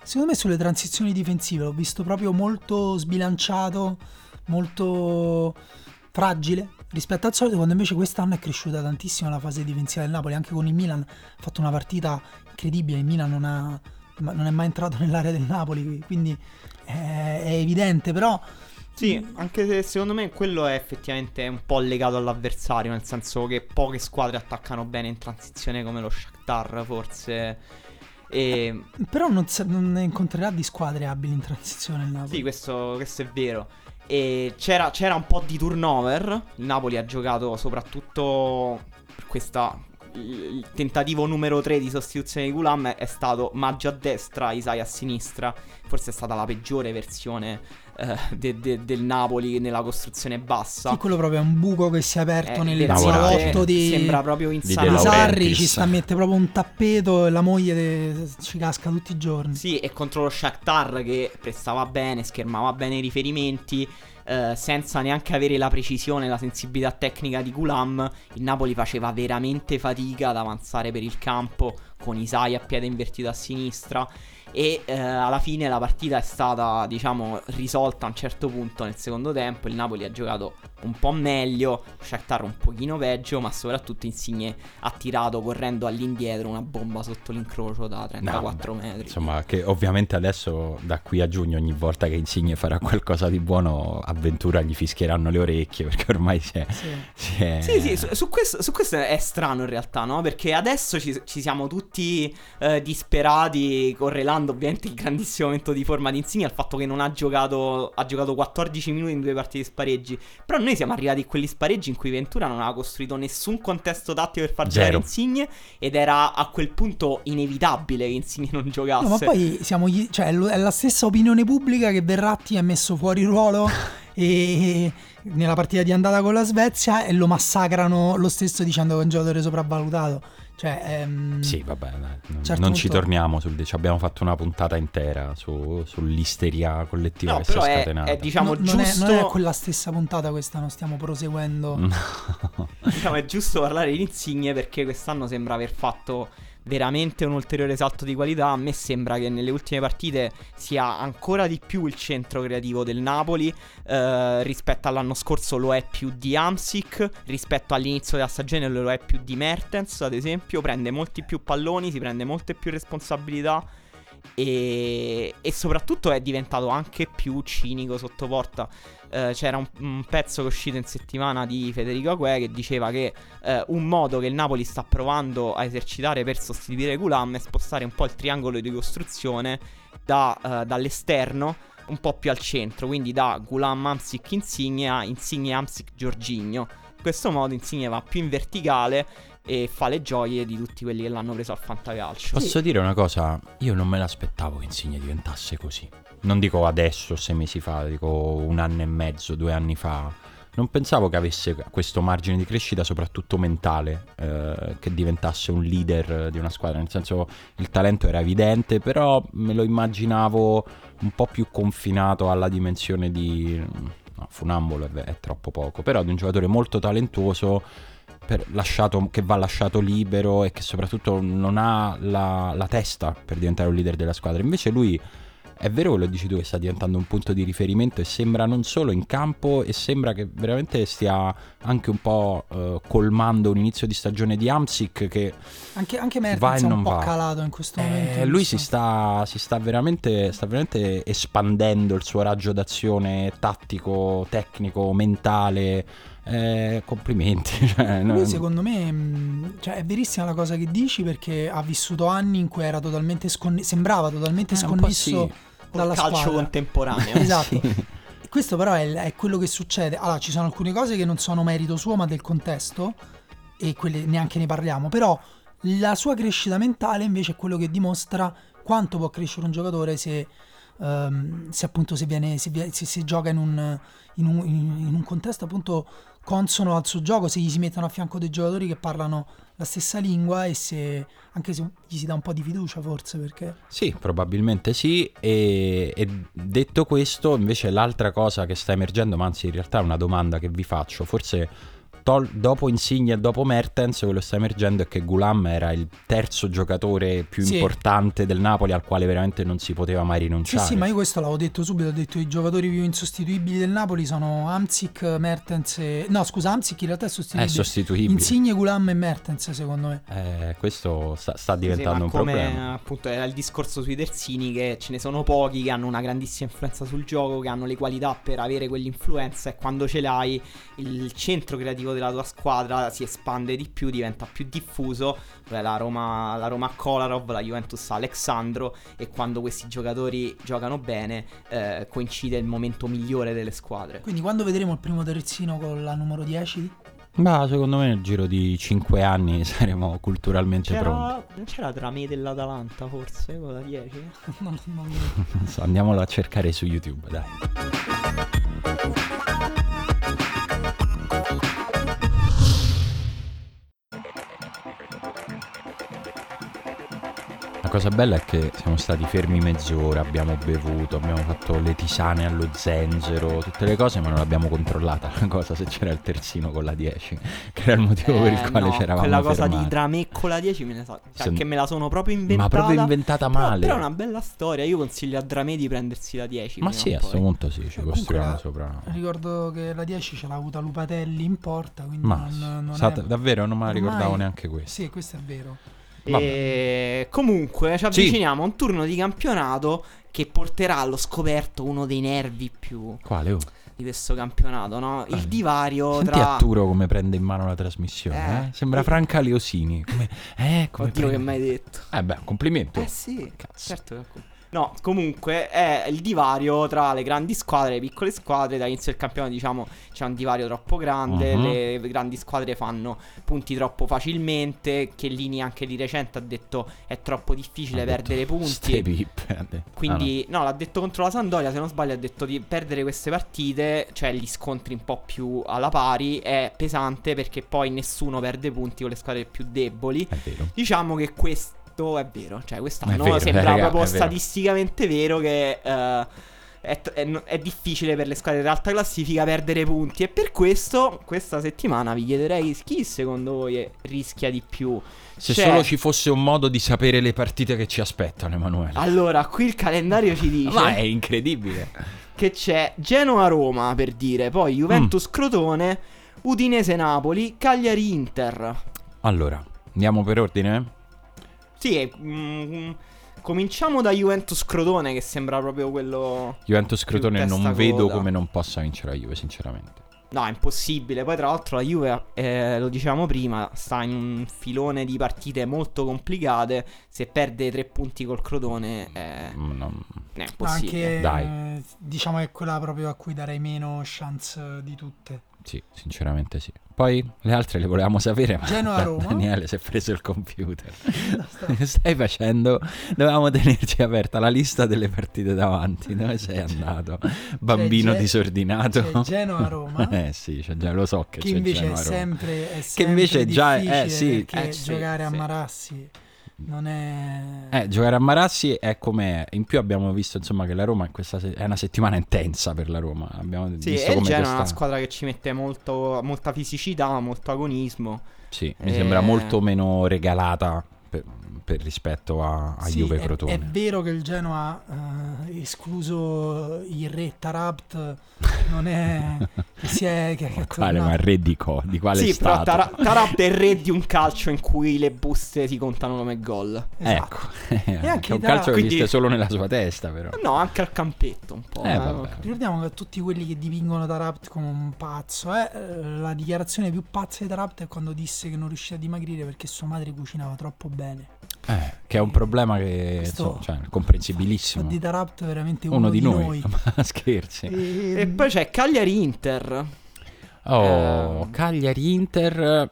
C: Secondo me sulle transizioni difensive l'ho visto proprio molto sbilanciato, molto fragile rispetto al solito, quando invece quest'anno è cresciuta tantissimo la fase difensiva del Napoli, anche con il Milan ha fatto una partita incredibile, il Milan non, ha- non è mai entrato nell'area del Napoli, quindi è, è evidente, però
B: Sì, anche se secondo me quello è effettivamente un po' legato all'avversario, nel senso che poche squadre attaccano bene in transizione come lo Shakhtar forse. E
C: però non, non ne incontrerà di squadre abili in transizione il Napoli.
B: sì, questo, questo è vero. E c'era, c'era un po' di turnover. Il Napoli ha giocato soprattutto questa. Il il tentativo numero 3 di sostituzione di Gulam è stato Maggio a destra, Isai a sinistra. Forse è stata la peggiore versione eh, de- de- del Napoli nella costruzione bassa.
C: Sì, quello proprio è un buco che si è aperto
B: Eh,
C: nel salotto di,
B: Sembra proprio insanato.
C: Sarri, ci sta a mettere proprio un tappeto e la moglie de- ci casca tutti i giorni.
B: Sì, e contro lo Shakhtar che prestava bene, schermava bene i riferimenti, eh, senza neanche avere la precisione, la sensibilità tecnica di Gulam, il Napoli faceva veramente fatica ad avanzare per il campo con Isai a piede invertito a sinistra e eh, alla fine la partita è stata, diciamo, risolta a un certo punto nel secondo tempo, il Napoli ha giocato un po' meglio, lo Shakhtar un pochino peggio, ma soprattutto Insigne ha tirato correndo all'indietro una bomba sotto l'incrocio da 34
A: No,
B: metri.
A: Insomma, che ovviamente adesso da qui a giugno ogni volta che Insigne farà qualcosa di buono a Ventura gli fischieranno le orecchie [LAUGHS] perché ormai si è...
C: Sì.
A: si è-
B: Sì, sì, su, su questo, su questo è strano in realtà, no? Perché adesso ci, ci siamo tutti eh, disperati, correlando ovviamente il grandissimo momento di forma di Insigne al fatto che non ha giocato, ha giocato 14 minuti in due partite di spareggi. Però noi siamo arrivati a quegli spareggi in cui Ventura non aveva costruito nessun contesto tattico per far
A: Zero.
B: giocare Insigne ed era a quel punto inevitabile che Insigne non giocasse.
C: No, ma poi siamo gli- cioè, è la stessa opinione pubblica che Verratti ha messo fuori ruolo [LAUGHS] e nella partita di andata con la Svezia e lo massacrano lo stesso dicendo che è un giocatore sopravvalutato. Cioè, ehm,
A: Sì, vabbè, dai, non,
C: Certo
A: non ci
C: punto-
A: torniamo sul... ci abbiamo fatto una puntata intera su- sull'isteria collettiva
B: No,
A: che si è
B: però è,
A: scatenata.
B: è, diciamo
C: no- non, è,
B: giusto...
C: non è quella stessa puntata questa, non stiamo proseguendo. [LAUGHS]
A: Mm.
B: Diciamo, è giusto parlare di Insigne perché quest'anno sembra aver fatto veramente un ulteriore salto di qualità. A me sembra che nelle ultime partite sia ancora di più il centro creativo del Napoli. eh, rispetto all'anno scorso lo è più di Amsic. Rispetto all'inizio della stagione lo è più di Mertens, ad esempio. Prende molti più palloni, si prende molte più responsabilità. E, e soprattutto è diventato anche più cinico sotto porta. Eh, c'era un, un pezzo che è uscito in settimana di Federico Aguè che diceva che eh, un modo che il Napoli sta provando a esercitare per sostituire Gulam è spostare un po' il triangolo di costruzione da, eh, dall'esterno un po' più al centro, quindi da Gulam Amsic Insigne a Insigne Amsic Giorgigno. In questo modo Insigne va più in verticale e fa le gioie di tutti quelli che l'hanno preso al fantacalcio.
A: Posso dire una cosa? Io non me l'aspettavo che Insigne diventasse così. Non dico adesso, sei mesi fa, dico un anno e mezzo, due anni fa. Non pensavo che avesse questo margine di crescita, soprattutto mentale, eh, che diventasse un leader di una squadra. Nel senso, il talento era evidente, però me lo immaginavo un po' più confinato alla dimensione di... No, funambolo è, è troppo poco, però di un giocatore molto talentuoso lasciato- che va lasciato libero e che soprattutto non ha la, la testa per diventare un leader della squadra. Invece lui è vero quello che dici tu che sta diventando un punto di riferimento e sembra non solo in campo e sembra che veramente stia anche un po' eh, colmando un inizio di stagione di Amsic che
C: Anche, anche
A: Va e
C: Mertens è un
A: non
C: po'
A: va.
C: calato in questo
A: eh,
C: momento.
A: lui si sta, si sta veramente, sta veramente espandendo il suo raggio d'azione tattico, tecnico, mentale. Eh, complimenti. [LAUGHS] cioè, no-
C: Lui secondo me mh, cioè, è verissima la cosa che dici perché ha vissuto anni in cui era totalmente sconne- sembrava totalmente
A: Eh,
C: sconnesso
A: sì.
C: Dalla
B: calcio
C: squadra.
B: contemporaneo. [LAUGHS]
C: Esatto.
A: Sì.
C: Questo però è, è quello che succede. Allora, ci sono alcune cose che non sono merito suo, ma del contesto, e quelle neanche ne parliamo. Però la sua crescita mentale invece è quello che dimostra quanto può crescere un giocatore se, ehm, se appunto si, viene, vie- se si gioca in un, in, un, in un contesto appunto consono al suo gioco, se gli si mettono a fianco dei giocatori che parlano la stessa lingua e se anche se gli si dà un po' di fiducia forse perché
A: Sì, probabilmente sì. E, e detto questo, invece, l'altra cosa che sta emergendo, ma anzi, in realtà è una domanda che vi faccio. Forse tol- dopo Insigne e dopo Mertens, quello che sta emergendo è che Gulam era il terzo giocatore più
C: Sì.
A: importante del Napoli al quale veramente non si poteva mai
C: Sì,
A: rinunciare.
C: sì, ma io questo l'avevo detto subito, ho detto i giocatori più insostituibili del Napoli sono Amsic, Mertens e... No, scusa, Amsic in realtà è
A: è
C: sostituibile.
A: sostituibile.
C: Insigne, Gulam e Mertens secondo me.
A: Eh, questo sta, sta
B: Sì,
A: diventando
B: ma
A: un
B: come
A: problema.
B: appunto era il discorso sui terzini che ce ne sono pochi che hanno una grandissima influenza sul gioco, che hanno le qualità per avere quell'influenza e quando ce l'hai il centro creativo della tua squadra si espande di più, diventa più diffuso. Beh, La Roma, la Roma Kolarov, la Juventus ha Alexandro e quando questi giocatori giocano bene eh, coincide il momento migliore delle squadre.
C: Quindi quando vedremo il primo terzino con la numero 10?
A: Ma secondo me nel giro di 5 anni [LAUGHS] saremo culturalmente pronti.
B: C'era, non c'era Dramé dell'Atalanta forse con la 10? [LAUGHS]
C: non, non-
A: Non so, andiamolo a cercare su YouTube, dai. Cosa bella è che siamo stati fermi mezz'ora, abbiamo bevuto, abbiamo fatto le tisane allo zenzero, tutte le cose, ma non l'abbiamo controllata la cosa se c'era il terzino con la 10, che era il motivo per il
B: Eh,
A: quale
B: no,
A: c'eravamo
B: Quella cosa
A: fermati.
B: di Dramé con la 10 me ne sa, cioè,
A: Se-
B: che me la sono proprio inventata.
A: Ma proprio inventata
B: Però-
A: male.
B: Però, è una bella storia. Io consiglio a Dramé di prendersi la 10.
A: Ma sì, a questo punto sì, ci costruiamo sopra.
C: Ricordo che la 10 ce l'ha avuta Lupatelli in porta, quindi
A: Ma
C: non, non
A: sa-
C: è...
A: davvero non me la
C: ormai-
A: ricordavo neanche questo.
C: Sì, questo è vero.
B: E comunque ci avviciniamo a un turno di campionato che porterà allo scoperto uno dei nervi più
A: Quale? Oh?
B: di questo campionato, no? Il divario
A: Senti
B: tra...
A: Arturo come prende in mano la trasmissione,
B: Eh.
A: eh? Sembra Franca Leosini. Come, eh, come
B: Oddio che
A: prende-
B: mai detto.
A: Eh beh, complimento.
B: Eh sì,
A: Cazzo.
B: certo che... No, comunque è il divario tra le grandi squadre e le piccole squadre. Dall'inizio del campionato, diciamo, c'è un divario troppo grande.
A: Mhm.
B: Le grandi squadre fanno punti troppo facilmente. Chiellini anche di recente ha detto è troppo difficile
A: Ha
B: perdere punti.
A: "Ste pippe", ha detto.
B: Quindi, no. l'ha detto contro la Sandoria. Se non sbaglio, ha detto di perdere queste partite, cioè gli scontri un po' più alla pari, è pesante perché poi nessuno perde punti con le squadre più deboli.
A: Ah, no, è vero.
B: Diciamo che questo è vero, cioè quest'anno
A: vero,
B: sembra
A: raga,
B: proprio
A: è vero.
B: statisticamente vero che eh, è, è- è difficile per le squadre dell'alta classifica perdere punti e per questo questa settimana vi chiederei chi secondo voi rischia di più.
A: Se
B: Cioè-
A: solo ci fosse un modo di sapere le partite che ci aspettano, Emanuele.
B: Allora, qui il calendario ci dice
A: Ma è incredibile.
B: che c'è Genoa-Roma per dire, poi
A: Mm.
B: Juventus-Crotone, Udinese-Napoli, Cagliari-Inter.
A: Allora, andiamo per ordine?
B: Sì, mm, cominciamo da Juventus-Crotone che sembra proprio quello...
A: Juventus Crotone non vedo
B: coda.
A: come non possa vincere la Juve, sinceramente.
B: No, è impossibile. Poi, tra l'altro, la Juve, eh, lo dicevamo prima, sta in un filone di partite molto complicate. Se perde tre punti col Crotone, è,
A: Mm, non-
B: è impossibile.
C: anche
A: Dai.
C: eh, diciamo è quella proprio a cui darei meno chance eh, di tutte.
A: Sì, sinceramente sì. Poi le altre le volevamo sapere, ma
C: Genoa-Roma. [LAUGHS]
A: Daniele si è preso il computer. [LAUGHS] Che [LAUGHS] stai facendo? Dovevamo tenerci aperta la lista delle partite davanti. Dove sei andato? Bambino
C: Ge-
A: disordinato.
C: C'è Genoa-Roma.
A: eh sì, c'è già, lo so che,
C: che
A: c'è
C: invece è
A: Genoa-Roma.
C: sempre, è sempre
A: invece già è- eh, sì,
C: perché
B: eh, sì,
C: giocare a
B: sì.
C: Non è
A: Eh, giocare a Marassi è come In più abbiamo visto insomma che la Roma in questa se- è una settimana intensa per la Roma. Abbiamo
B: Sì,
A: visto
B: e il
A: come
B: Genoa è
A: questa...
B: una squadra che ci mette molto, molta fisicità, molto agonismo.
A: Sì, mi
B: Eh.
A: sembra molto meno regalata per, per rispetto a, a
C: Sì,
A: Juve
C: è,
A: Crotone.
C: è vero che il Genoa eh, escluso il re Tarabt non è [LAUGHS] che si è che, che è
A: Quale? Ma re di co? Di quale
B: sì, però
A: stato?
B: Tara- Tarabt è il re di un calcio in cui le buste si contano come gol.
C: Esatto. [LAUGHS]
A: Ecco,
C: anche
A: è un
C: da-
A: calcio che
B: quindi-
A: esiste solo nella sua testa però.
B: No, anche al campetto un po'.
A: Eh,
B: eh.
C: Ricordiamo che tutti quelli che dipingono Tarabt come un pazzo, eh, eh, la dichiarazione più pazza di Tarabt è quando disse che non riusciva a dimagrire perché sua madre cucinava troppo bene.
A: Eh, che è un problema che
C: Questo-
A: cioè, comprensibilissimo.
C: di Tarabt veramente uno,
A: Uno di noi, [LAUGHS] ma scherzi.
C: E-
B: E poi c'è Cagliari-Inter.
A: Oh,
B: Ehm.
A: Cagliari-Inter.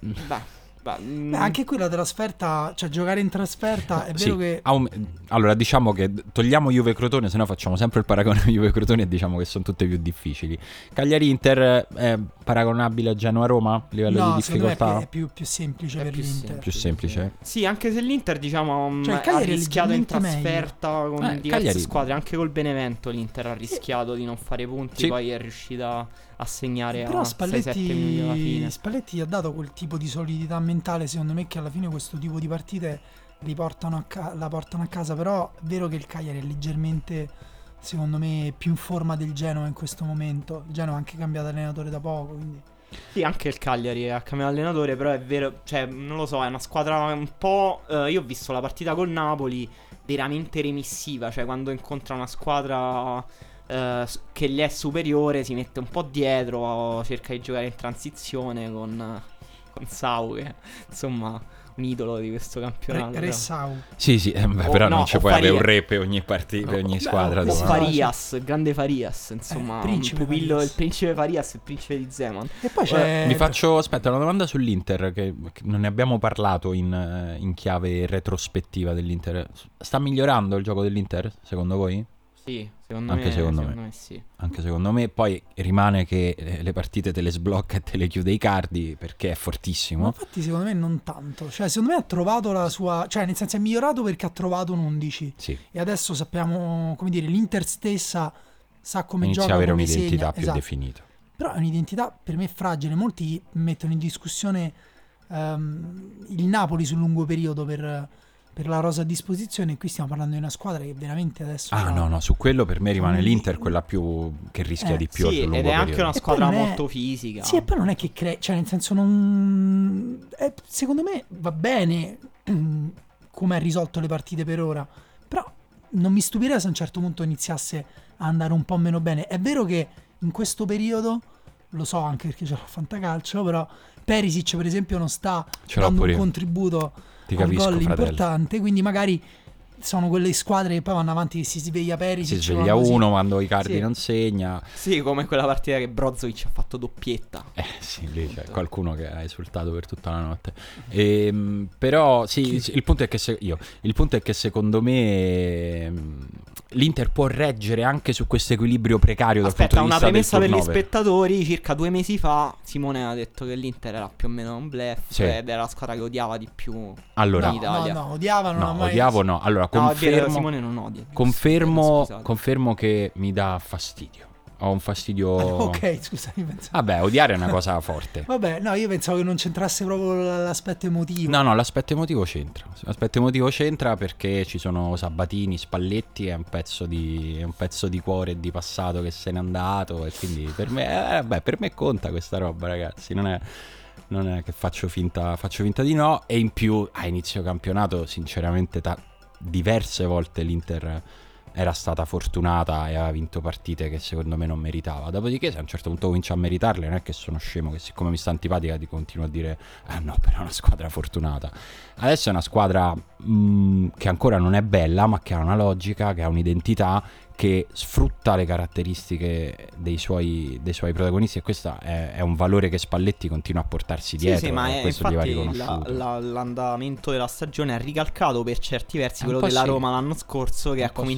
B: Beh, beh, mm,
C: Beh, anche qui la trasferta, cioè giocare in trasferta, è
A: Sì,
C: vero che
A: aum- allora diciamo che togliamo Juve Crotone, se no facciamo sempre il paragone Juve Crotone e diciamo che sono tutte più difficili. Cagliari Inter è paragonabile a Genoa Roma a livello
C: no,
A: di
C: secondo me è più,
A: difficoltà?
C: è più, più semplice
B: È
C: per
B: più
C: l'Inter.
A: Più semplice?
B: Sì, anche se l'Inter, diciamo, mm,
C: Cioè,
B: ha rischiato in
C: leggermente meglio.
B: trasferta con
A: Eh,
B: diverse
A: Cagliari-
B: squadre. Anche col Benevento l'Inter ha rischiato di non fare punti.
A: Sì.
B: Poi è riuscita a segnare
C: Però
B: a 6-7 minuti alla
C: Spalletti,
B: fine.
C: Spalletti ha dato quel tipo di solidità mentale, secondo me, che alla fine questo tipo di partite riportano a ca- la portano a casa. Però è vero che il Cagliari è leggermente, secondo me, più in forma del Genoa in questo momento. Il Genoa ha anche cambiato allenatore da poco, quindi...
B: Sì, anche il Cagliari ha cambiato allenatore, però è vero, cioè, non lo so, è una squadra un po'... eh, io ho visto la partita col Napoli veramente remissiva, cioè quando incontra una squadra eh, che gli è superiore si mette un po' dietro, cerca di giocare in transizione con, con Sau, che insomma un idolo di questo campionato.
C: Re,
B: però.
C: Sau.
A: Sì, sì, eh, beh,
B: O
A: però
B: no,
A: non ci
B: o
A: puoi avere un re per ogni partita, per ogni
C: Beh,
A: squadra.
C: o
B: O
A: dove-
C: Fa-
B: Farias, il grande Farias, insomma,
C: Eh, principe
B: pupillo,
C: Farias.
B: il principe Farias, il principe di Zeman.
C: E poi c'è...
A: Mi faccio, aspetta, una domanda sull'Inter, che, che non ne abbiamo parlato in, eh, in chiave retrospettiva dell'Inter. Sta migliorando il gioco dell'Inter, secondo voi?
B: Sì, secondo
A: Anche
B: me,
A: secondo me.
B: sì.
A: Anche secondo me. Poi rimane che eh, le partite te le sblocca e te le chiude i cardi perché è
C: Ma
A: fortissimo.
C: infatti secondo me non tanto. Cioè, secondo me ha trovato la sua... Cioè, nel senso è migliorato perché ha trovato un 11.
A: Sì,
C: E adesso sappiamo, come dire, l'Inter stessa sa come
A: inizia
C: gioca,
A: a avere
C: come
A: un'identità
C: segna.
A: più
C: Esatto.
A: definita.
C: Però è un'identità per me fragile. Molti mettono in discussione ehm, il Napoli sul lungo periodo per, per la rosa a disposizione. E qui stiamo parlando di una squadra che veramente adesso.
A: Ah, no, no, su quello per me rimane l'Inter quella più che rischia
C: Eh,
A: di più
B: Sì,
A: sul lungo
B: ed è anche
A: periodo.
B: una squadra
C: non è-
B: molto fisica.
C: Sì, e poi non è che crea, cioè nel senso non... eh, secondo me va bene [CLEARS THROAT] come ha risolto le partite per ora, però non mi stupirei se a un certo punto iniziasse a andare un po' meno bene. È vero che in questo periodo, lo so anche perché ce l'ho a fantacalcio, però Perisic per esempio non sta
A: Ce
C: dando un contributo
A: Ti capisco,
C: gol
A: fratello.
C: importante, quindi magari sono quelle squadre che poi vanno avanti che si sveglia Perisic.
A: Si sveglia uno quando Icardi
C: Sì.
A: non segna.
B: Sì, come quella partita che Brozovic ha fatto doppietta.
A: Eh sì, lì c'è qualcuno che ha esultato per tutta la notte. Ehm, però sì, sì, il punto è che se, io, il punto è che secondo me ehm, l'Inter può reggere anche su questo equilibrio precario dal
B: Aspetta,
A: punto di
B: una
A: vista
B: premessa
A: del
B: per gli spettatori. Circa due mesi fa Simone aveva detto che l'Inter era più o meno un bluff
A: Sì.
B: ed era la squadra che odiava di più.
A: Allora,
C: No,
B: in
C: no,
B: Italia.
C: no, odiavano.
A: no,
C: non ha mai-
A: odiavo no. Allora,
B: No,
A: confermo,
B: Simone non odia.
A: confermo,
B: Scusate.
A: confermo che mi dà fastidio. Ho un fastidio...
C: Ok, scusami, pensavo.
A: Vabbè, odiare è una cosa forte. [LAUGHS]
C: Vabbè, no, io pensavo che non c'entrasse proprio l'aspetto emotivo.
A: No, no, l'aspetto emotivo c'entra. L'aspetto emotivo c'entra perché ci sono Sabatini, Spalletti, è un pezzo di, è un pezzo di cuore e di passato che se n'è andato. E quindi per me, eh, vabbè, per me conta questa roba, ragazzi. Non è, non è che faccio finta, faccio finta di no. E in più, a inizio campionato, sinceramente, ta- diverse volte l'Inter era stata fortunata e aveva vinto partite che secondo me non meritava. Dopodiché, se a un certo punto comincia a meritarle, non è che sono scemo, che siccome mi sta antipatica ti continuo a dire: Ah no, però è una squadra fortunata. Adesso è una squadra mh, che ancora non è bella, ma che ha una logica, che ha un'identità, che sfrutta le caratteristiche dei suoi, dei suoi protagonisti. E questo è, è un valore che Spalletti continua a portarsi
B: Sì,
A: dietro.
B: sì, ma
A: e
B: è,
A: questo gli va
B: infatti la- la- l'andamento della stagione ha ricalcato per certi versi
A: Eh,
B: quello della
A: sì.
B: Roma l'anno scorso che ha
A: po' sì.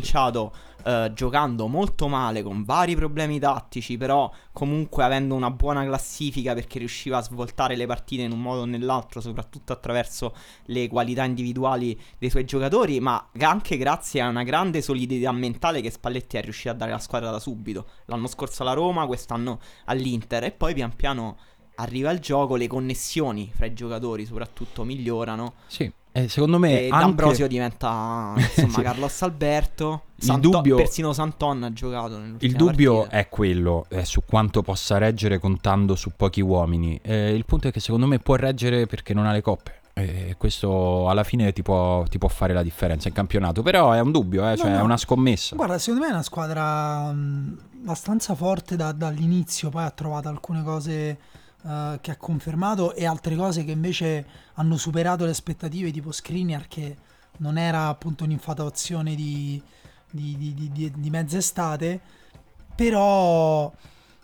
B: Eh, giocando molto male con vari problemi tattici, però comunque avendo una buona classifica perché riusciva a svoltare le partite in un modo o nell'altro, soprattutto attraverso le qualità individuali dei suoi giocatori, ma anche grazie a una grande solidità mentale che Spalletti è riuscito a dare alla squadra da subito. L'anno scorso alla Roma, quest'anno all'Inter e poi pian piano arriva il gioco, le connessioni fra i giocatori soprattutto migliorano
A: Sì, e secondo me
B: e
A: anche...
B: D'Ambrosio diventa insomma [LAUGHS]
A: Sì.
B: Carlos Alberto,
A: Il
B: Santo-
A: dubbio-
B: persino Santon ha giocato
A: Il dubbio
B: partita.
A: è quello, è su quanto possa reggere contando su pochi uomini. Eh, il punto è che secondo me può reggere perché non ha le coppe. E questo alla fine ti può, ti può fare la differenza in campionato. Però è un dubbio, eh, cioè
C: no.
A: è una scommessa.
C: Guarda, secondo me è una squadra mh, abbastanza forte da- dall'inizio, poi ha trovato alcune cose eh, che ha confermato e altre cose che invece hanno superato le aspettative, tipo Skriniar che non era appunto un'infatuazione di, di, di, di- di mezz'estate, però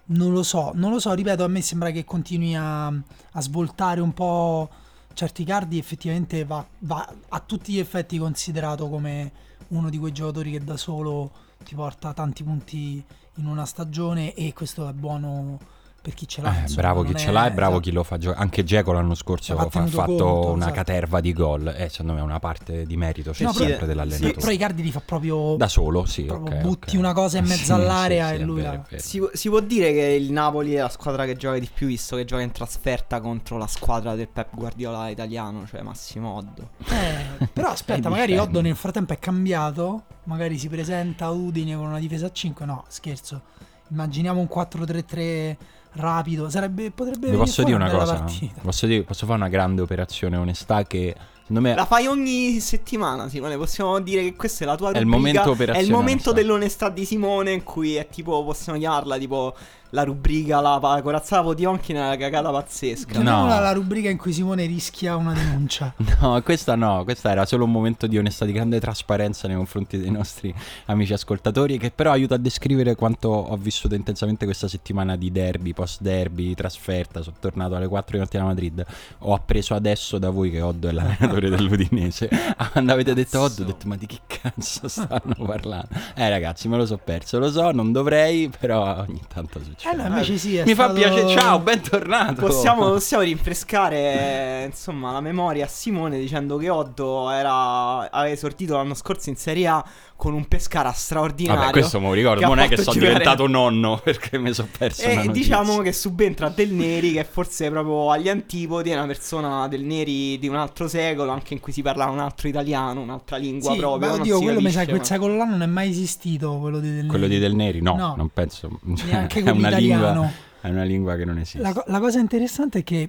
C: non lo so, non lo so, ripeto, a me sembra che continui a, a svoltare un po' certi cardi, effettivamente va, va a tutti gli effetti considerato come uno di quei giocatori che da solo ti porta tanti punti in una stagione e questo è buono per chi ce l'ha.
A: Eh,
C: insomma,
A: bravo chi ce
C: è-
A: l'ha e bravo
C: esatto.
A: chi lo fa giocare. Anche Geco l'anno scorso ha fa- fatto
C: conto,
A: una
C: esatto.
A: caterva di gol. E secondo me una parte di merito c'è
C: No, però-
A: sempre dell'allenatore.
C: Però i cardi li fa proprio
A: Da solo, sì.
C: proprio
A: ok,
C: butti
A: ok.
C: una cosa in [LAUGHS] mezzo
A: Sì,
C: all'area
A: sì,
C: e
A: sì, è
C: lui
A: vero, è.
B: Si, si può dire che il Napoli è la squadra che gioca di più, visto che gioca in trasferta contro la squadra del Pep Guardiola italiano, cioè Massimo Oddo.
C: Eh, [LAUGHS] però aspetta, magari
A: difendi.
C: Oddo nel frattempo è cambiato. Magari si presenta a Udine con una difesa a 5. No, scherzo. Immaginiamo un 4-3-3 rapido. Sarebbe, potrebbe
A: posso dire una cosa? Posso, dire- posso fare una grande operazione onestà che secondo me
B: La fai ogni settimana, Simone. Possiamo dire che questa è la tua
A: È il
B: rubrica.
A: momento
B: È il momento
A: onestà.
B: dell'onestà di Simone, in cui è tipo, possiamo chiamarla tipo la rubrica La pa- corazzata Potionchi nella cagata pazzesca.
A: No.
C: Chiamiamola la rubrica in cui Simone rischia una denuncia. [LAUGHS]
A: No, questa no, questa era solo un momento di onestà, di grande trasparenza nei confronti dei nostri amici ascoltatori, che però aiuta a descrivere quanto ho vissuto intensamente questa settimana di derby, post derby, di trasferta. Sono tornato alle 4 di mattina a Madrid. Ho appreso adesso da voi che Oddo è l'allenatore [LAUGHS] dell'Udinese. Quando [LAUGHS] avete detto Oddo, ho detto ma di che cazzo stanno parlando? Eh ragazzi, me lo so perso, lo so, non dovrei, però ogni tanto succede.
C: Eh no, invece sì,
A: Mi fa
C: stato-
A: piacere, ciao, bentornato.
B: Possiamo, [LAUGHS] possiamo rinfrescare eh, insomma la memoria a Simone dicendo che Oddo era, aveva esordito l'anno scorso in Serie A con un Pescara straordinario.
A: Vabbè, questo me lo ricordo. Non è che sono
B: giocare-
A: diventato nonno [LAUGHS] perché mi sono perso.
B: E
A: notizia.
B: diciamo che subentra Del Neri, che forse proprio agli antipodi è una persona del Neri di un altro secolo, anche in cui si parla un altro italiano, un'altra lingua
C: Sì,
B: proprio.
C: oddio, quello mi sa che quel secolo là non è mai esistito. Quello di Del
A: Quello di
C: Neri.
A: Del Neri, no,
C: No.
A: non penso. [LAUGHS]
C: Neanche
A: è
C: quello
A: una
C: italiano.
A: lingua, è una lingua che non esiste.
C: La, la cosa interessante è che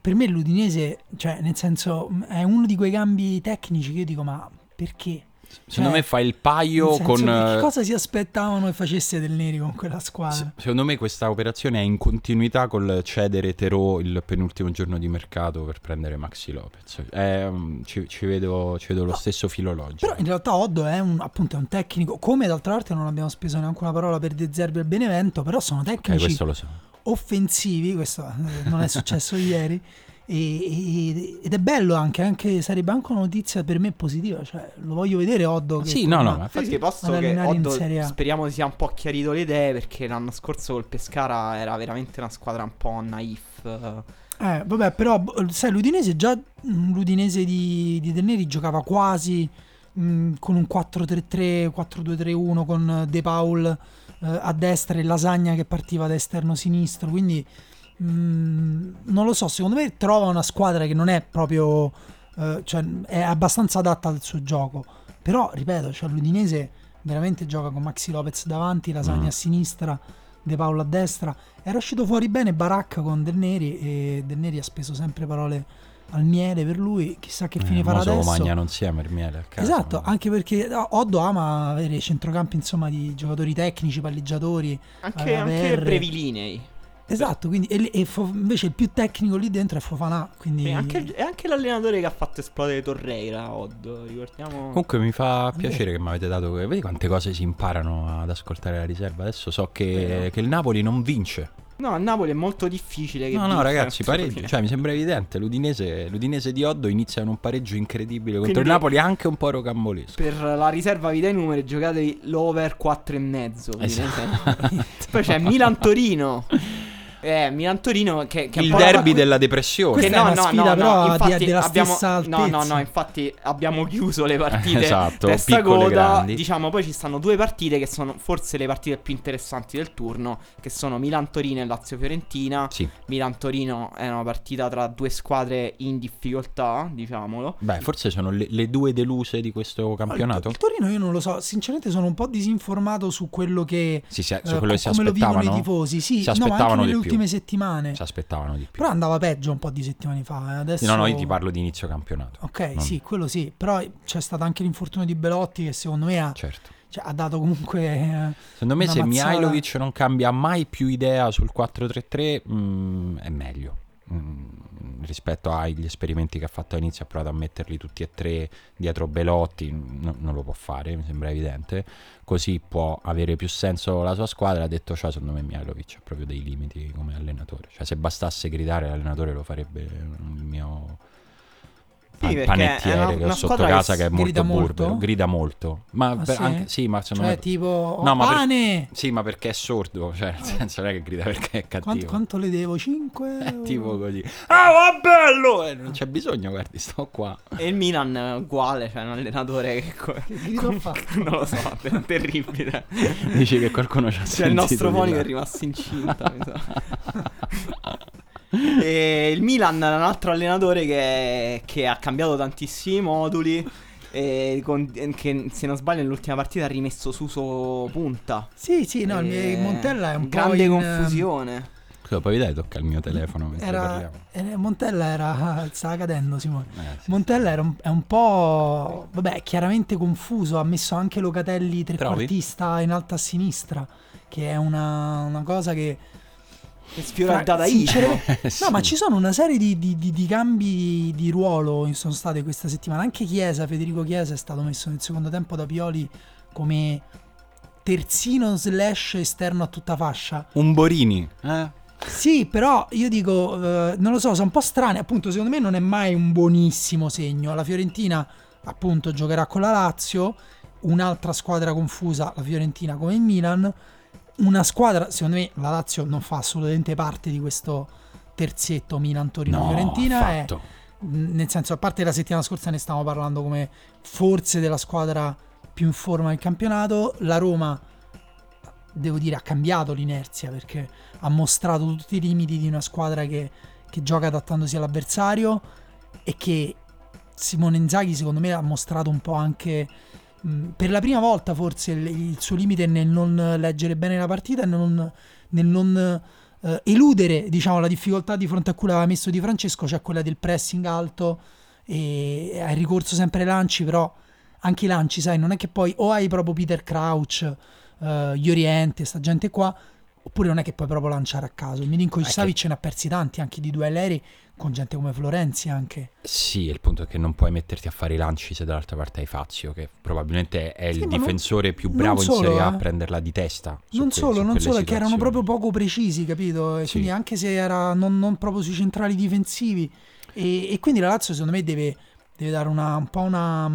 C: per me l'Udinese, cioè nel senso, è uno di quei cambi tecnici che io dico, ma perché?
A: Secondo
C: Cioè,
A: me fa il paio con...
C: che
A: eh,
C: cosa si aspettavano che facesse Del Neri con quella squadra?
A: se- Secondo me questa operazione è in continuità col cedere Terò il penultimo giorno di mercato per prendere Maxi Lopez. È, um, ci, ci vedo, ci vedo lo stesso filo logico.
C: Però in realtà Oddo è un, appunto, è un tecnico, come d'altra parte non abbiamo speso neanche una parola per De Zerbi e Benevento, però sono tecnici
A: lo so.
C: offensivi, questo eh, non è successo [LAUGHS] ieri, e- ed è bello anche, anche, sarebbe anche una notizia per me positiva, cioè lo voglio vedere Oddo che
A: Sì, no, no, infatti
B: sì,
C: ad
B: che
C: allenare in
B: Oddo
C: Serie A.
B: speriamo sia un po' chiarito le idee perché l'anno scorso col Pescara era veramente una squadra un po' naif.
C: Eh, vabbè, però b- sai, l'Udinese già mm, l'Udinese di, di Neri giocava quasi mm, con un 4-3-3, 4-2-3-1 con De Paul eh, a destra e Lasagna che partiva da esterno sinistro, quindi mm, non lo so, secondo me trova una squadra che non è proprio eh, cioè è abbastanza adatta al suo gioco. Però, ripeto, cioè, l'Udinese veramente gioca con Maxi Lopez davanti, Lasagna
A: Mm.
C: a sinistra, De Paolo a destra. Era uscito fuori bene Baracca con Del Neri e Del Neri ha speso sempre parole al miele per lui. Chissà che fine
A: Eh,
C: farà adesso.
A: mangiano insieme il miele a casa.
C: Esatto, anche perché Oddo ama avere centrocampi insomma di giocatori tecnici, palleggiatori.
B: Anche,
C: Alla
B: anche brevilinei.
C: Esatto, quindi e, e Fo- invece il più tecnico lì dentro è Fofana. Quindi
B: E anche, e anche l'allenatore che ha fatto esplodere Torreira, Odd, ricordiamo.
A: Comunque mi fa piacere che mi avete dato. Vedi quante cose si imparano ad ascoltare la riserva. Adesso so che, che il Napoli non vince.
B: No, a Napoli è molto difficile che
A: No, no, ragazzi, pareggio. Cioè, mi sembra evidente. L'Udinese, l'Udinese di Oddo inizia in un pareggio incredibile contro
B: Quindi-
A: il Napoli, anche un po' rocambolesco.
B: Per la riserva vi dai i numeri, giocate l'over 4 e mezzo.
A: Esatto.
B: Poi c'è Milan-Torino. [LAUGHS] Eh, Milan-Torino che, che è un
A: il
B: po' la-
A: derby della depressione.
B: Che
C: è
B: no,
C: una
B: no,
C: sfida
B: no,
C: però
B: no,
C: di-
B: infatti
C: della
B: abbiamo,
C: stessa
B: No, no, no, infatti abbiamo chiuso le partite
A: Esatto,
B: testa
A: piccole
B: coda.
A: grandi.
B: Diciamo, poi ci stanno due partite che sono forse le partite più interessanti del turno, che sono Milan-Torino e Lazio-Fiorentina.
A: Sì,
B: Milan-Torino è una partita tra due squadre in difficoltà, diciamolo.
A: beh, forse sono le, le due deluse di questo campionato.
C: Il, il Torino io non lo so, sinceramente sono un po' disinformato su quello che
A: Sì, sì,
C: eh,
A: su quello che si
C: come lo vivono
A: aspettavano.
C: i tifosi. Sì,
A: Si
C: no,
A: aspettavano
C: anche
A: di più.
C: Ultime settimane.
A: Si aspettavano di più.
C: Però andava peggio un po' di settimane fa. eh, Adesso...
A: No, no, io ti parlo di inizio campionato.
C: Ok,
A: Non-
C: sì, quello sì. Però c'è stato anche l'infortunio di Belotti che secondo me ha,
A: Certo.
C: cioè, ha dato comunque... eh,
A: Secondo me se
C: mazzata.
A: Mihailovic non cambia mai più idea sul 4-3-3 mm, è meglio. Mm, rispetto agli esperimenti che ha fatto all'inizio ha provato a metterli tutti e tre dietro Belotti no- non lo può fare mi sembra evidente. Così può avere più senso la sua squadra. Ha detto cioè secondo me Mihailovic ha proprio dei limiti come allenatore. Cioè se bastasse gridare l'allenatore lo farebbe il mio pan-
B: perché
A: panettiere
B: una-
A: che ho sotto
B: che
A: casa che, è molto
C: grida molto?
A: burbero grida molto ma,
C: Ah,
A: per-
C: sì?
A: anche- sì ma secondo
C: cioè
A: me
C: tipo...
A: No, ma per-
C: pane!
A: sì, ma perché è sordo, cioè nel senso non è che grida perché è cattivo.
C: Quanto, quanto le devo? 5? [LAUGHS]
A: È tipo così. Ah, va bello! Eh, non c'è bisogno, guardi, sto qua.
B: E il Milan è uguale, cioè un allenatore che... co-
C: Che fatto? [LAUGHS]
B: non lo so, è terribile.
A: Dici che qualcuno ci ha
B: Cioè
A: sentito
B: il nostro fonico
A: là.
B: è rimasto incinta. mi sa. [LAUGHS] [LAUGHS] e il Milan è un altro allenatore che, che ha cambiato tantissimi moduli. E con- che se non sbaglio nell'ultima partita ha rimesso Suso punta.
C: Sì, sì, no, il
B: E-
C: Montella è un po'
B: grande
C: in-
B: confusione.
A: Scusa, poi dai, tocca il mio telefono mentre
C: Era,
A: parliamo.
C: eh, Montella era... [LAUGHS] stava cadendo Simone.
A: Eh, sì.
C: Montella era un- è un po', vabbè, chiaramente confuso, ha messo anche Locatelli trequartista in alta a sinistra, che è una, una cosa che...
B: Che sfiora il dadaismo. [LAUGHS]
A: Eh, sì.
C: No, ma ci sono una serie di, di- di- di cambi di ruolo che sono state questa settimana. Anche Chiesa, Federico Chiesa è stato messo nel secondo tempo da Pioli come terzino slash esterno a tutta fascia.
A: Un Borini, eh?
C: Sì, però io dico, eh, non lo so, sono un po' strani. Appunto, secondo me non è mai un buonissimo segno. La Fiorentina, appunto, giocherà con la Lazio, un'altra squadra confusa, la Fiorentina come il Milan. Una squadra, secondo me, la Lazio non fa assolutamente parte di questo terzetto
A: No,
C: Milan-Torino-Fiorentina. mh, nel senso, a parte la settimana scorsa ne stavamo parlando come forse della squadra più in forma del campionato, la Roma devo dire ha cambiato l'inerzia perché ha mostrato tutti i limiti di una squadra che, che gioca adattandosi all'avversario e che Simone Inzaghi secondo me ha mostrato un po' anche mh, per la prima volta forse il, il suo limite nel non leggere bene la partita e non, nel non eh, eludere diciamo la difficoltà di fronte a cui l'aveva messo Di Francesco cioè quella del pressing alto e ha il ricorso sempre ai lanci però anche i lanci, sai, non è che poi o hai proprio Peter Crouch, eh, gli Oriente, sta gente qua, oppure non è che puoi proprio lanciare a caso. Milinkovic
A: che-
C: Savic ce ne ha persi tanti anche di duelli aerei con gente come Florenzi anche.
A: Sì, il punto è che non puoi metterti a fare i lanci se dall'altra parte hai Fazio, che probabilmente è
C: Sì,
A: il
C: ma non-
A: difensore più bravo in
C: solo,
A: Serie A a
C: eh.
A: prenderla di testa.
C: non
A: que-
C: solo, non solo, è che erano proprio poco precisi, capito?
A: Sì.
C: quindi anche se era non, non proprio sui centrali difensivi. E, e quindi la Lazio secondo me deve, deve dare una, un po' una...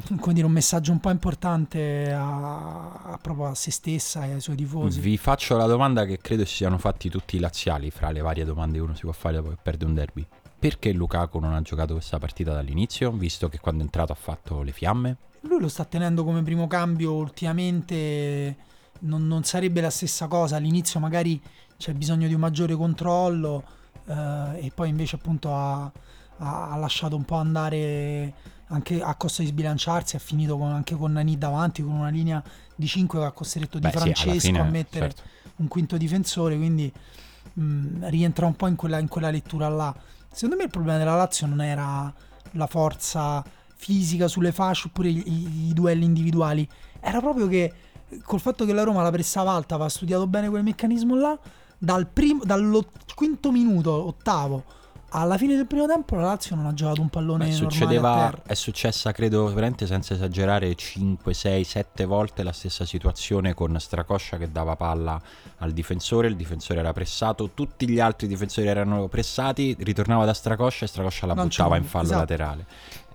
C: [LAUGHS] come dire, un messaggio un po' importante a, a- proprio a se stessa e ai suoi tifosi.
A: Vi faccio la domanda che credo si siano fatti tutti i laziali fra le varie domande che uno si può fare dopo che perde un derby. Perché Lukaku non ha giocato questa partita dall'inizio, visto che quando è entrato ha fatto le fiamme?
C: Lui lo sta tenendo come primo cambio ultimamente, non, non sarebbe la stessa cosa, all'inizio magari c'è bisogno di un maggiore controllo eh, e poi invece appunto ha- ha lasciato un po' andare anche a costo di sbilanciarsi, ha finito con- anche con Nani davanti con una linea di 5 che ha costretto Di
A: Beh, sì, alla
C: Francesco
A: fine,
C: a mettere
A: certo.
C: un quinto difensore, quindi mh, rientra un po' in quella, in quella lettura là. Secondo me il problema della Lazio non era la forza fisica sulle fasce oppure i, i- duelli individuali, era proprio che eh, col fatto che la Roma la pressava alta, aveva studiato bene quel meccanismo là, dal primo, quinto minuto, ottavo, alla fine del primo tempo la Lazio non ha giocato un pallone
A: Beh,
C: normale a
A: succedeva,
C: terra.
A: è successa credo veramente senza esagerare 5, 6, 7 volte la stessa situazione con Stracoscia che dava palla al difensore, il difensore era pressato, tutti gli altri difensori erano pressati, ritornava da Stracoscia e Stracoscia la
C: Non
A: buttava in fallo
C: esatto.
A: laterale.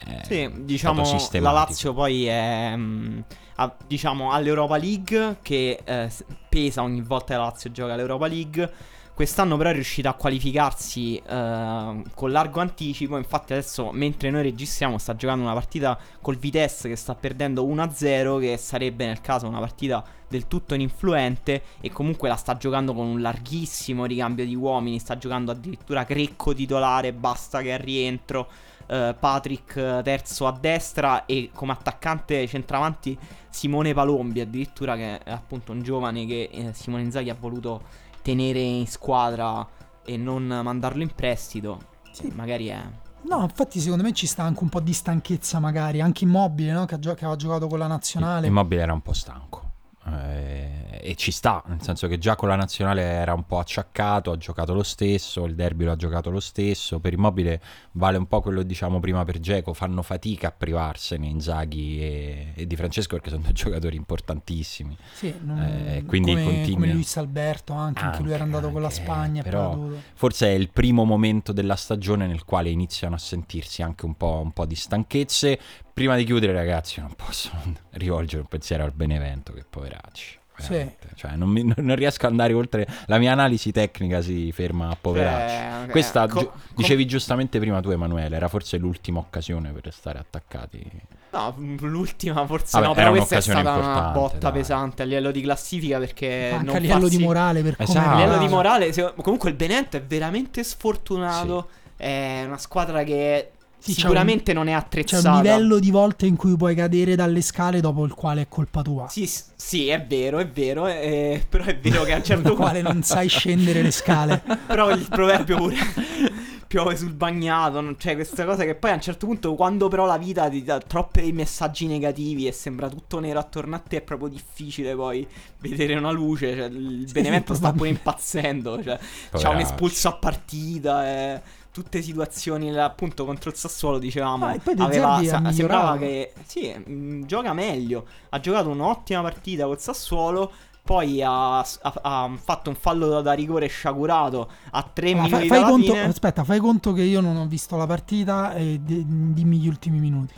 A: Eh,
B: Sì, diciamo la. Lazio poi è mm, a- diciamo all'Europa League che eh, pesa ogni volta che la Lazio gioca all'Europa League. Quest'anno però è riuscita a qualificarsi eh, con largo anticipo, infatti adesso mentre noi registriamo sta giocando una partita col Vitesse che sta perdendo 1-0 che sarebbe nel caso una partita del tutto ininfluente. E comunque la sta giocando con un larghissimo ricambio di uomini, sta giocando addirittura Crecco titolare, basta che al rientro eh, Patrick eh, terzo a destra e come attaccante centravanti Simone Palombi addirittura che è appunto un giovane che eh, Simone Inzaghi ha voluto tenere in squadra e non mandarlo in prestito
C: Sì.
B: magari è
C: No, infatti secondo me ci sta anche un po' di stanchezza magari, anche immobile, no? che, ha gio- che aveva giocato con la nazionale.
A: Immobile era un po' stanco. Eh, e ci sta, nel senso che già con la nazionale era un po' acciaccato, ha giocato lo stesso, il derby lo ha giocato lo stesso. Per Immobile vale un po' quello che diciamo prima per Geco, fanno fatica a privarsene Inzaghi e, e Di Francesco perché sono due [LAUGHS] giocatori importantissimi.
C: Sì, non-
A: Eh, quindi
C: come,
A: continui-
C: come Luis Alberto anche, anche lui era
A: Anche,
C: andato con la
A: anche,
C: Spagna
A: però- Forse è il primo momento della stagione nel quale iniziano a sentirsi anche un po', un po' di stanchezze. Prima di chiudere, ragazzi, non posso non [LAUGHS] rivolgere un pensiero al Benevento, che poveracci.
C: Sì.
A: Cioè, non, mi- non riesco ad andare oltre. La mia analisi tecnica si ferma a poveracci.
B: Cioè,
A: Questa,
B: eh, co-
A: gi-
B: com-
A: dicevi giustamente prima tu, Emanuele, era forse l'ultima occasione per restare attaccati.
B: No, l'ultima forse
A: Vabbè,
B: no, però questa è stata una botta
A: dai.
B: pesante a livello di classifica perché
C: anche
B: non
C: a livello
B: farsi-
C: di morale per come
A: Esatto.
B: A livello di
C: andato.
B: morale, se- comunque il Benevento è veramente sfortunato. È una squadra che
C: Sì, c'è
B: sicuramente non è
C: C'è
B: attrezzata.
C: un livello di volte in cui puoi cadere dalle scale dopo il quale è colpa tua.
B: Sì, sì, è vero, è vero. eh, [LAUGHS] però è vero che a un certo punto.
C: quale non sai scendere le scale. [LAUGHS]
B: però il proverbio pure. [LAUGHS] Piove sul bagnato, cioè questa cosa che poi a un certo punto quando però la vita ti dà troppi messaggi negativi e sembra tutto nero attorno a te è proprio difficile poi vedere una luce, cioè il
C: Sì,
B: Benevento
C: sì,
B: sta pure impazzendo, cioè c'ha un
A: Poveracci.
B: espulso a partita, eh, tutte situazioni appunto contro il Sassuolo dicevamo,
C: Ah, e poi De
B: aveva, sa- sembrava che sì, mh, gioca meglio, ha giocato un'ottima partita col Sassuolo. Poi ha, ha- ha fatto un fallo da, da rigore sciagurato a tre
C: Allora,
B: minuti
C: fai, fai conto, aspetta, fai conto che io non ho visto la partita e di- dimmi gli ultimi minuti.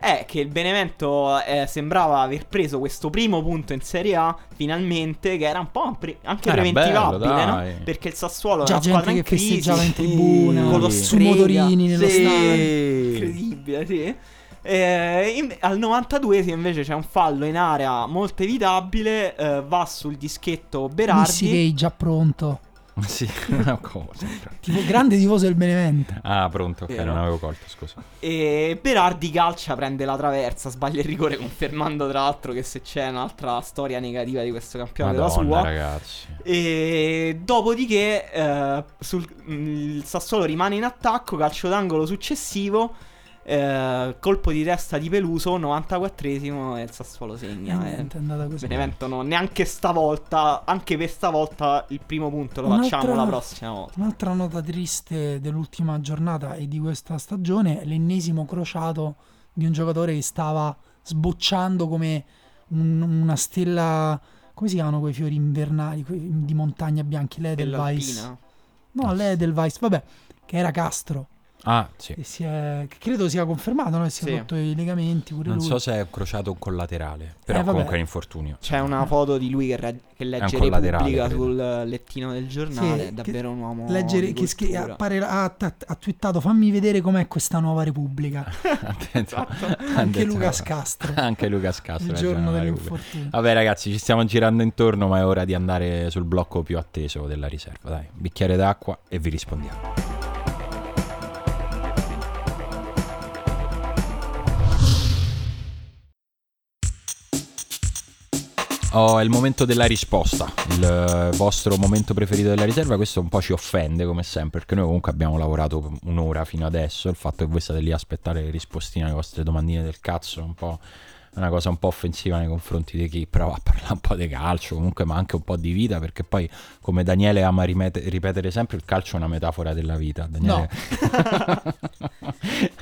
B: È che il Benevento eh, sembrava aver preso questo primo punto in Serie A finalmente, che era un po' pre- anche
A: Era
B: preventivabile,
A: bello,
B: no? Perché il Sassuolo
C: Già
B: è una squadra
C: gente
B: in
C: che
B: crisi.
C: festeggiava in tribuna,
B: con lo
C: su motorini nello
B: Sì.
C: stadio.
B: Incredibile, sì. Eh, in- al 92 invece c'è un fallo in area molto evitabile, eh, va sul dischetto
C: Missy
B: Berardi.
C: Gay già pronto. [LAUGHS]
A: sì, [LAUGHS] no, cosa?
C: Tipo, grande tifoso del Benevento.
A: Ah, pronto, ok,
B: Vero.
A: non avevo colto, scusa.
B: E Berardi calcia, prende la traversa, sbaglia il rigore, confermando tra l'altro che se c'è un'altra storia negativa di questo campionato della
A: Madonna,
B: sua.
A: ragazzi.
B: E dopodiché eh, sul- mh, il Sassuolo rimane in attacco, calcio d'angolo successivo. Eh, colpo di testa di Peluso, 94esimo e il Sassuolo segna.
C: Eh,
B: eh.
C: niente, è andata così.
B: Benevento no, neanche stavolta, anche per stavolta il primo punto lo
C: Un'altra-
B: facciamo la prossima volta.
C: Un'altra nota triste dell'ultima giornata e di questa stagione è l'ennesimo crociato di un giocatore che stava sbocciando come un- una stella. Come si chiamano quei fiori invernali quei di montagna bianchi? L'Edelweiss. No, l'Edelweiss, vabbè, che era Castro.
A: Ah, sì.
C: E si è, che credo sia confermato, no? Si è
B: Sì.
C: rotto i legamenti pure
A: Non
C: lui.
A: so se è crociato un collaterale, però
C: Eh,
A: comunque è infortunio.
B: C'è una foto di lui che, re- che legge
A: un
B: Repubblica sul lettino del giornale.
C: Sì,
B: è davvero un uomo.
C: Leggere, che scri- appare- ha, ha, ha twittato fammi vedere com'è questa nuova Repubblica. [LAUGHS]
A: Attento.
C: Anche Lucas Castro. [LAUGHS]
A: Anche Lucas Castro.
C: il giorno dell'infortunio.
A: Vabbè ragazzi, ci stiamo girando intorno, ma è ora di andare sul blocco più atteso della riserva. Dai, bicchiere d'acqua e vi rispondiamo. Oh, è il momento della risposta, il eh, vostro momento preferito della riserva. Questo un po' ci offende, come sempre, perché noi comunque abbiamo lavorato un'ora fino adesso. Il fatto che voi state lì a aspettare le rispostine alle vostre domandine del cazzo è un po' è una cosa un po' offensiva nei confronti di chi prova a parlare un po' di calcio, comunque, ma anche un po' di vita, perché poi, come Daniele ama rimete- ripetere sempre, il calcio è una metafora della vita. Daniele... [LAUGHS]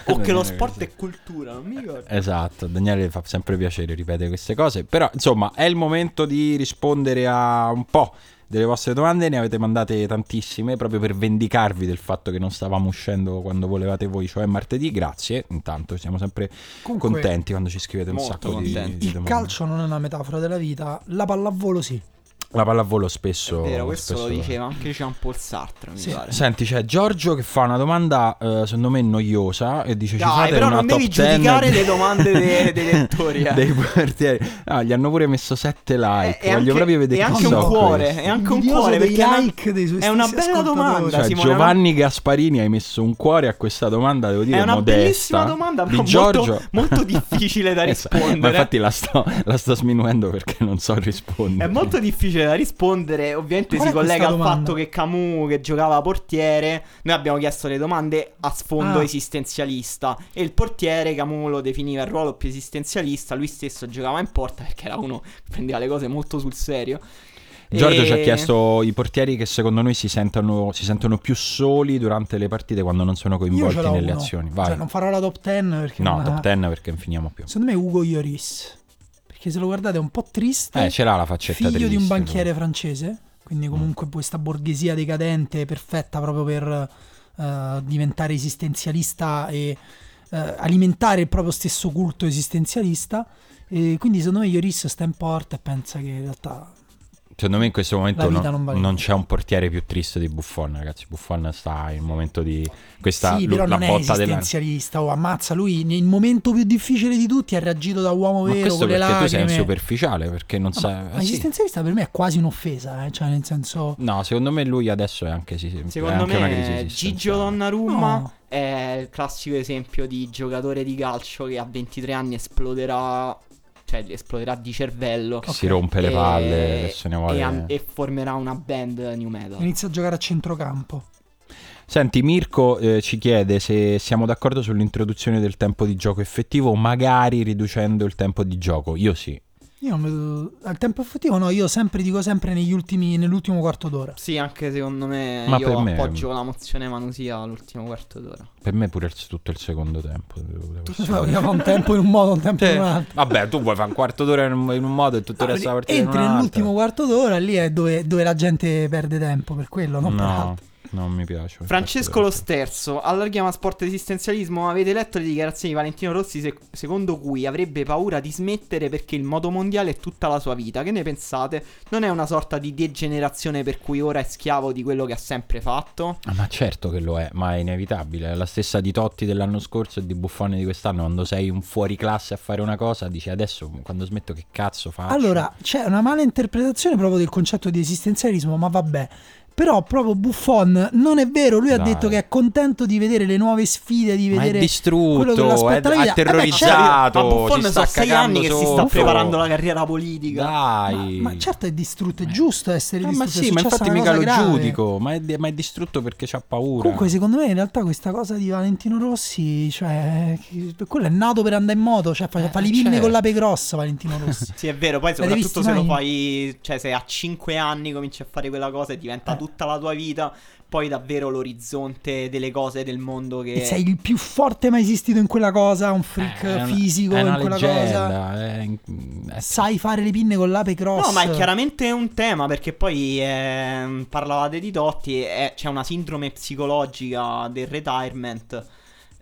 B: O che lo sport è cultura, non mi ricordo.
A: Esatto, Daniele fa sempre piacere ripetere queste cose, però insomma è il momento di rispondere a un po' delle vostre domande, ne avete mandate tantissime proprio per vendicarvi del fatto che non stavamo uscendo quando volevate voi, cioè martedì, grazie, intanto siamo sempre
C: Comunque,
A: contenti quando ci scrivete un sacco di,
B: contenti.
A: di
C: Il
A: domande.
C: calcio non è una metafora della vita, la pallavolo sì.
A: La pallavolo spesso...
B: È vero, questo
A: spesso-
B: lo diceva anche Jean-Paul Sartre, mi
C: Sì.
B: pare.
A: Senti, c'è Giorgio che fa una domanda eh, secondo me noiosa e dice ci
B: Dai,
A: fate
B: però
A: una
B: non
A: top
B: devi
A: 10
B: giudicare [LAUGHS] le domande dei, dei lettori. eh.
A: dei portieri. Ah, gli hanno pure messo 7 like.
B: E
A: Voglio
B: anche-
A: proprio vedere chi
B: anche un cuore,
A: questi.
B: e anche un
C: Invidioso
B: cuore perché è una-
C: like dei suoi
B: è una bella domanda,
A: Cioè,
B: Simone,
A: Giovanni Gasparini hai messo un cuore a questa domanda, devo dire
B: È una
A: modesta.
B: bellissima domanda,
A: di
B: ma
A: Giorgio.
B: molto, molto difficile da [LAUGHS]
A: Esatto.
B: rispondere.
A: Ma infatti la sto, la sto sminuendo perché non so rispondere.
B: È molto difficile da rispondere, ovviamente
C: Qual
B: si collega al
C: domanda?
B: fatto che Camus che giocava portiere, noi abbiamo chiesto le domande a sfondo
C: Ah.
B: esistenzialista e il portiere Camus lo definiva il ruolo più esistenzialista, lui stesso giocava in porta perché era uno che prendeva le cose molto sul serio.
A: Giorgio
B: E-
A: ci ha chiesto i portieri che secondo noi si sentono, si sentono più soli durante le partite quando non sono coinvolti nelle
C: uno.
A: azioni. Vai.
C: Cioè, non farò la top 10 perché
A: no,
C: non
A: top
C: ha-
A: 10 perché non finiamo più.
C: Secondo me Ugo Lloris. Perché se lo guardate è un po' triste.
A: Eh, ce l'ha la faccetta
C: figlio di un
A: triste,
C: banchiere
A: lui.
C: francese, quindi comunque questa borghesia decadente perfetta proprio per eh, diventare esistenzialista e eh, alimentare il proprio stesso culto esistenzialista. E quindi secondo me Lloris sta in porta e pensa che in realtà
A: Secondo me in questo momento non,
C: non vale
A: non c'è un portiere più triste di Buffon, ragazzi. Buffon sta in un momento di questa
C: sì,
A: lu-
C: però
A: la
C: non è
A: botta della
C: esistenzialista. Oh, ammazza lui nel momento più difficile di tutti ha reagito da uomo
A: Ma
C: vero
A: questo
C: con le
A: perché tu sei un superficiale, perché non
C: No,
A: sai
C: ma
A: eh, sì.
C: esistenzialista per me è quasi un'offesa, eh, cioè nel senso
A: No, secondo me lui adesso è anche sì, è
B: Secondo
A: anche una
B: me
A: crisi
B: Gigio. Donnarumma
C: No.
B: è il classico esempio di giocatore di calcio che a 23 anni esploderà, cioè esploderà di cervello.
A: Che si rompe le
B: E-
A: palle, che se ne vuole.
B: e, e formerà una band new metal.
C: inizia a giocare a centrocampo.
A: Senti, Mirko eh, ci chiede se siamo d'accordo sull'introduzione del tempo di gioco effettivo, magari riducendo il tempo di gioco. Io sì.
C: Io non vedo al tempo effettivo, no, io sempre dico sempre negli ultimi, nell'ultimo quarto d'ora.
B: Sì, anche secondo me
A: Ma
B: io
A: per me-
B: appoggio la mozione Manusia all'ultimo quarto d'ora.
A: Per me pure il- tutto il secondo tempo. devo-
C: un tempo in un modo, un tempo in un altro.
A: Vabbè, tu vuoi fare un quarto d'ora in un, in un modo e tutto il resto della partita
C: Entri nell'ultimo quarto d'ora, lì è dove, dove la gente perde tempo per quello, non per
A: No,
C: altro.
A: Non mi piace.
B: Francesco Lo. Sterzo, allarghiamo a sport esistenzialismo. Avete letto le dichiarazioni di Valentino Rossi se- secondo cui avrebbe paura di smettere perché il modo mondiale è tutta la sua vita. Che ne pensate? Non è una sorta di degenerazione per cui ora è schiavo di quello che ha sempre fatto?
A: Ah, ma certo che lo è, ma è inevitabile. È la stessa di Totti dell'anno scorso e di Buffone di quest'anno. Quando sei un fuori classe a fare una cosa, dici adesso quando smetto che cazzo faccio?
C: Allora, c'è una mala interpretazione proprio del concetto di esistenzialismo, ma vabbè. Però proprio Buffon non è vero, lui ha
A: Dai.
C: detto che è contento di vedere le nuove sfide, di
A: Ma è
C: vedere quello che
A: distrutto, è, è
C: vita. Eh beh,
A: terrorizzato.
B: Ma Buffon
A: sta
B: sei anni che si sta preparando la carriera politica.
A: Dai.
C: Ma, ma certo è distrutto, è giusto essere
A: Ah,
C: distrutto.
A: ma sì,
C: è
A: ma infatti mica lo
C: grave.
A: giudico. Ma è, ma è distrutto perché c'ha paura.
C: Comunque, secondo me, in realtà, questa cosa di Valentino Rossi, cioè, quello è nato per andare in moto, cioè, fa,
A: Eh,
C: fa le pinne
A: certo.
C: con l'ape grossa. Valentino Rossi. [LAUGHS]
B: Sì, è vero, poi soprattutto se lo fai, cioè se a 5 anni cominci a fare quella cosa e diventa
C: Eh.
B: Tutta la tua vita, poi davvero l'orizzonte delle cose del mondo che...
C: E sei il più forte mai esistito in quella cosa, un freak
A: Eh, una-
C: fisico in quella cosa.
A: leggenda. È, è-
C: Sai fare le pinne con l'ape cross.
B: No, ma è chiaramente un tema perché poi ehm, parlavate di Totti, e c'è una sindrome psicologica del retirement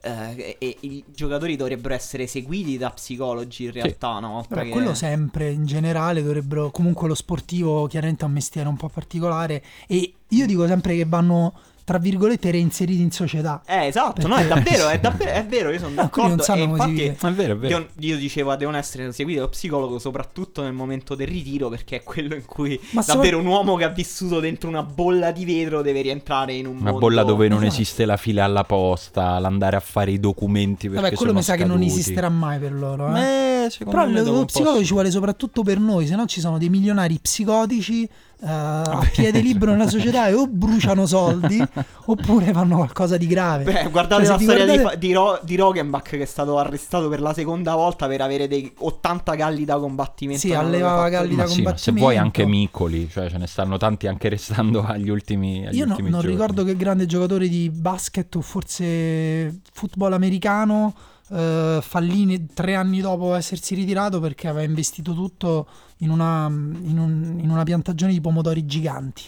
B: eh, e, e i giocatori dovrebbero essere seguiti da psicologi in realtà volta
C: Vabbè,
B: che...
C: quello sempre, in generale dovrebbero, comunque lo sportivo chiaramente è un mestiere un po' particolare e io dico sempre che vanno, tra virgolette, reinseriti in società.
B: Eh, esatto, no, è
C: Perché-
B: davvero, è davvero, [LAUGHS] è vero, io sono
C: Ah, non
B: d'accordo.
C: sanno come si
B: infatti.
A: È vero, è vero.
B: Io, io dicevo, devono essere seguiti dallo psicologo, soprattutto nel momento del ritiro, perché è quello in cui
C: Ma
B: davvero un uomo che ha vissuto dentro una bolla di vetro deve rientrare in un
A: Una
B: mondo...
A: bolla dove non
C: Esatto.
A: esiste la fila alla posta, l'andare a fare i documenti perché
C: Vabbè, quello
A: sono
C: mi sa che non esisterà mai per loro. Eh.
A: Eh, secondo
C: Però
A: me
C: lo, lo psicologo ci vuole soprattutto per noi, se no ci sono dei milionari psicotici eh, a piede libero nella società e o bruciano soldi [LAUGHS] oppure fanno qualcosa di grave.
B: Beh, guardate
C: Cioè,
B: la storia di,
C: guardate-
B: di, Ro- di Rogenbach che è stato arrestato per la seconda volta per avere dei 80 galli da combattimento.
C: Sì, allevava galli da
A: sì, ma se vuoi
C: combattimento.
A: anche Miccoli, cioè ce ne stanno tanti anche restando agli ultimi, agli
C: Io no-
A: ultimi
C: non
A: giorni.
C: ricordo che grande giocatore di basket o forse football americano eh, fallì tre anni dopo essersi ritirato perché aveva investito tutto in una, in un- in una piantagione di pomodori giganti.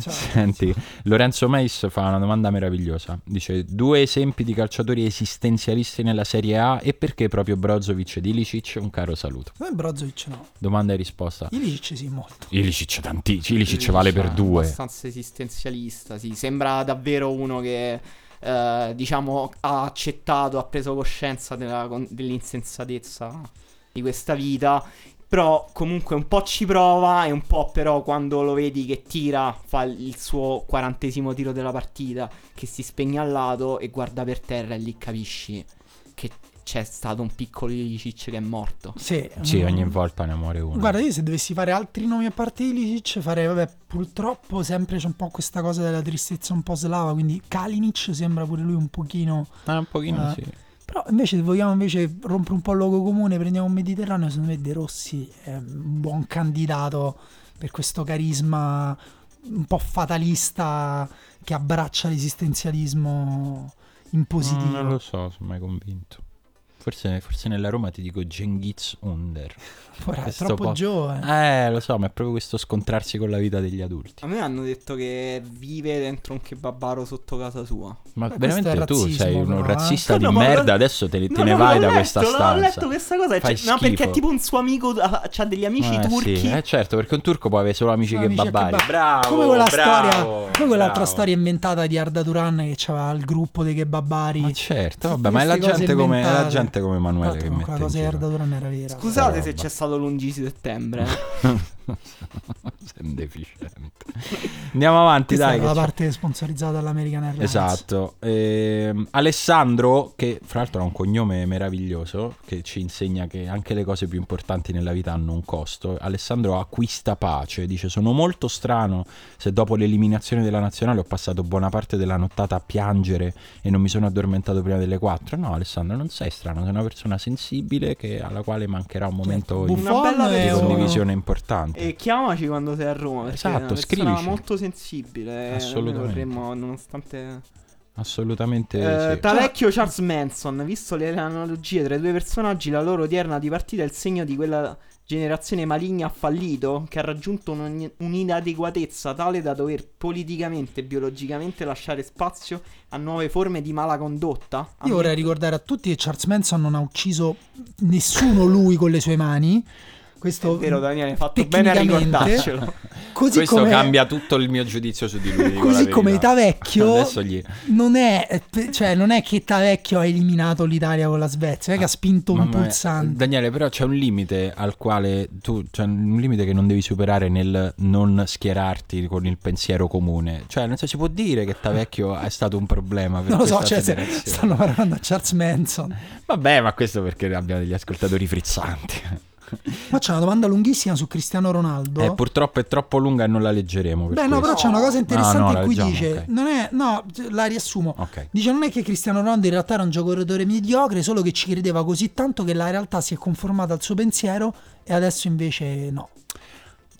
C: Cioè, [LAUGHS]
A: Senti, Lorenzo Mais fa una domanda meravigliosa. Dice: Due esempi di calciatori esistenzialisti nella Serie A e perché proprio Brozovic ed Ilicic? Un caro saluto.
C: come Brozovic no.
A: Domanda e risposta.
C: Ilicic sì, molto.
A: Ilicic tantissimo. Ilicic vale per due.
B: Abbastanza esistenzialista, sì. Sembra davvero uno che, eh, diciamo, ha accettato, ha preso coscienza della- dell'insensatezza di questa vita. Però comunque un po' ci prova e un po' però quando lo vedi che tira, fa il suo quarantesimo tiro della partita, che si spegne al lato e guarda per terra e lì capisci che c'è stato un piccolo Ilicic che è morto.
C: Sì,
A: Sì,
C: mm.
A: ogni volta ne muore uno.
C: Guarda, io se dovessi fare altri nomi a parte Ilicic farei, vabbè, purtroppo sempre c'è un po' questa cosa della tristezza un po' slava, quindi Kalinic sembra pure lui un pochino...
A: Ah, un pochino
C: Eh.
A: sì.
C: Però invece se vogliamo invece rompere un po' il luogo comune, prendiamo un Mediterraneo, secondo me De Rossi è un buon candidato per questo carisma un po' fatalista che abbraccia l'esistenzialismo in positivo.
A: Non lo so, sono mai convinto. Forse, forse nella Roma ti dico Genghis Under. [LAUGHS]
C: Ora, è troppo
A: po'-
C: giovane.
A: Eh, lo so, ma è proprio questo scontrarsi con la vita degli adulti.
B: A me hanno detto che vive dentro un kebabaro sotto casa sua.
A: Ma
C: Beh,
A: veramente tu sei un
C: però, eh.
A: razzista [LAUGHS] di
B: No, no, ma
A: merda, adesso te, te
B: No,
A: ne
B: no,
A: vai da
B: letto,
A: questa stanza.
B: Ho letto questa cosa.
A: Fai
B: cioè- no, perché tipo un suo amico. Ha c'ha degli amici
A: Eh,
B: turchi.
A: Sì, eh, certo, perché un turco può avere solo amici
C: Solo
A: che
C: amici
A: babbari.
C: kebab.
A: Bravo,
C: come quella
A: bravo,
C: storia, come quell'altra
A: bravo.
C: storia inventata di Arda Turan che aveva il gruppo dei kebabari.
A: Ma certo, vabbè, ma è la, gente come, la
C: inventate.
A: Gente come Emanuele che mette
C: quella
A: in
C: cosa. Arda Turan era vera.
B: Scusate se c'è stato l'11 settembre. [LAUGHS]
A: Sei un deficiente. Andiamo avanti,
C: Questa
A: dai.
C: è la
A: c'è-
C: parte sponsorizzata dall'American Airlines.
A: Esatto. Ehm, Alessandro, che fra l'altro ha un cognome meraviglioso, che ci insegna che anche le cose più importanti nella vita hanno un costo. Alessandro acquista pace, dice sono molto strano se dopo l'eliminazione della nazionale ho passato buona parte della nottata a piangere e non mi sono addormentato prima delle 4. No Alessandro, non sei strano, sei una persona sensibile che- alla quale mancherà un momento di,
C: è
A: di condivisione importante.
B: E chiamaci quando sei a Roma.
A: Esatto,
B: è una persona
A: scrivici.
B: molto sensibile.
A: Assolutamente.
B: Noi vorremmo, nonostante.
A: Assolutamente
B: Eh,
A: sì.
B: da vecchio Charles Manson, visto le analogie tra i due personaggi, la loro odierna dipartita è il segno di quella generazione maligna ha fallito, che ha raggiunto un- un'inadeguatezza tale da dover politicamente e biologicamente lasciare spazio a nuove forme di mala condotta.
C: Io vorrei ricordare a tutti che Charles Manson non ha ucciso nessuno lui con le sue mani. Questo
B: È vero, Daniele, hai fatto bene a ricordarcelo. [LAUGHS]
C: Così
A: Questo
C: come,
A: cambia tutto il mio giudizio su di lui.
C: così come. Tavecchio
A: gli...
C: non è, cioè, non è che Tavecchio ha eliminato l'Italia con la Svezia, è che ha spinto un pulsante.
A: Daniele, però c'è un limite al quale tu, c'è un limite che non devi superare nel non schierarti con il pensiero comune. Cioè, non so, si può dire che Tavecchio è stato un problema per
C: non lo so, cioè, stanno parlando a Charles Manson.
A: Vabbè, ma questo perché abbiamo degli ascoltatori frizzanti.
C: Ma c'è una domanda lunghissima su Cristiano Ronaldo.
A: Eh, purtroppo è troppo lunga e non la leggeremo.
C: Beh, no, però
A: questo.
C: c'è una cosa interessante
A: Ah, no,
C: in
A: la
C: cui
A: leggiamo,
C: dice:
A: ok.
C: non è, no, la riassumo.
A: Ok.
C: Dice: Non è che Cristiano Ronaldo in realtà era un giocatore mediocre, solo che ci credeva così tanto che la realtà si è conformata al suo pensiero e adesso invece no.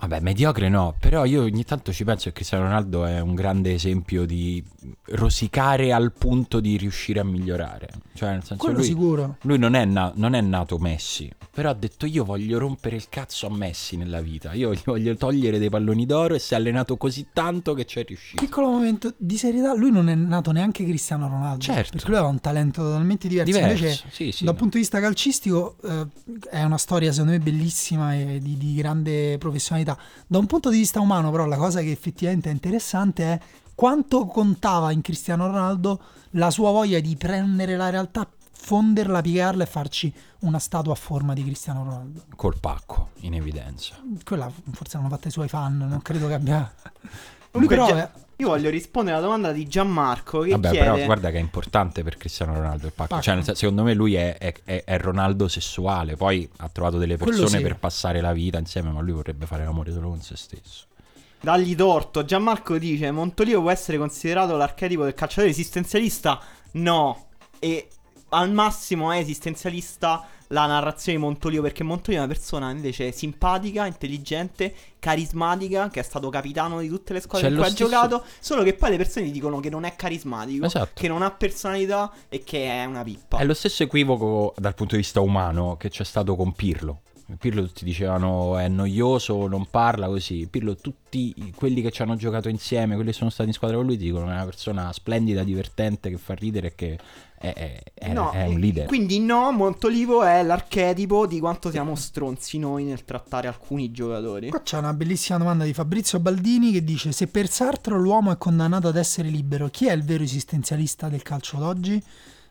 A: Vabbè, mediocre no, però io ogni tanto ci penso che Cristiano Ronaldo è un grande esempio di rosicare al punto di riuscire a migliorare. Cioè, nel senso
C: Quello
A: lui,
C: sicuro.
A: lui non, è na- non è nato Messi, però ha detto io voglio rompere il cazzo a Messi nella vita, io gli voglio togliere dei palloni d'oro e si è allenato così tanto che ci è riuscito.
C: Piccolo momento di serietà, lui non è nato neanche Cristiano Ronaldo.
A: Certo.
C: Perché lui aveva un talento totalmente diverso.
A: Diverso,
C: Invece,
A: sì, sì.
C: dal punto di vista calcistico, eh, è una storia secondo me bellissima e di, di grande professionalità. Da un punto di vista umano, però, la cosa che effettivamente è interessante è quanto contava in Cristiano Ronaldo la sua voglia di prendere la realtà, fonderla, piegarla e farci una statua a forma di Cristiano Ronaldo.
A: Col pacco, in evidenza.
C: Quella forse l'hanno fatta i suoi fan, non credo che abbia. Lui però è-
B: Io voglio rispondere alla domanda di Gianmarco che
A: Vabbè,
B: chiede...
A: però guarda che è importante per Cristiano Ronaldo il pacco.
C: Pacco.
A: Cioè, senso, secondo me lui è, è- è- Ronaldo sessuale. Poi ha trovato delle persone
C: sì.
A: per passare la vita insieme, ma lui vorrebbe fare l'amore solo con se stesso.
B: Dagli torto. Gianmarco dice: Montolio può essere considerato l'archetipo del calciatore esistenzialista? No. E al massimo è esistenzialista la narrazione di Montolio. Perché Montolio è una persona invece simpatica, intelligente, carismatica. Che è stato capitano di tutte le squadre
A: C'è
B: in cui
A: stesso-
B: ha giocato. Solo che poi le persone gli dicono che non è carismatico,
A: Esatto.
B: che non ha personalità e che è una pippa.
A: È lo stesso equivoco dal punto di vista umano che c'è stato con Pirlo. Pirlo tutti dicevano è noioso, non parla così. Pirlo, tutti quelli che ci hanno giocato insieme, quelli che sono stati in squadra con lui, dicono è una persona splendida, divertente, che fa ridere e che è, è-
B: No,
A: è un leader.
B: Quindi no, Montolivo è l'archetipo di quanto siamo stronzi noi nel trattare alcuni giocatori.
C: Qua c'è una bellissima domanda di Fabrizio Baldini che dice: Se per Sartre l'uomo è condannato ad essere libero, chi è il vero esistenzialista del calcio d'oggi?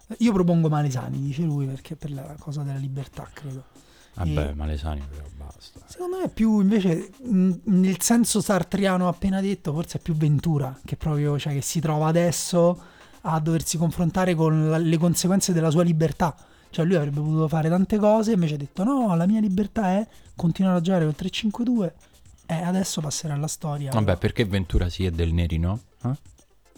C: Eh, Io propongo Malesani, dice lui, perché per la cosa della libertà, credo.
A: Vabbè,
C: e-
A: Malesani però basta.
C: Secondo me è più invece mh, nel senso sartriano appena detto, forse è più Ventura, che proprio cioè, che si trova adesso a doversi confrontare con la- le conseguenze della sua libertà. Cioè lui avrebbe potuto fare tante cose, invece ha detto no, la mia libertà è continuare a giocare col 3-5-2 e adesso passerà alla storia.
A: Vabbè, perché Ventura sì e Del Neri no? Eh?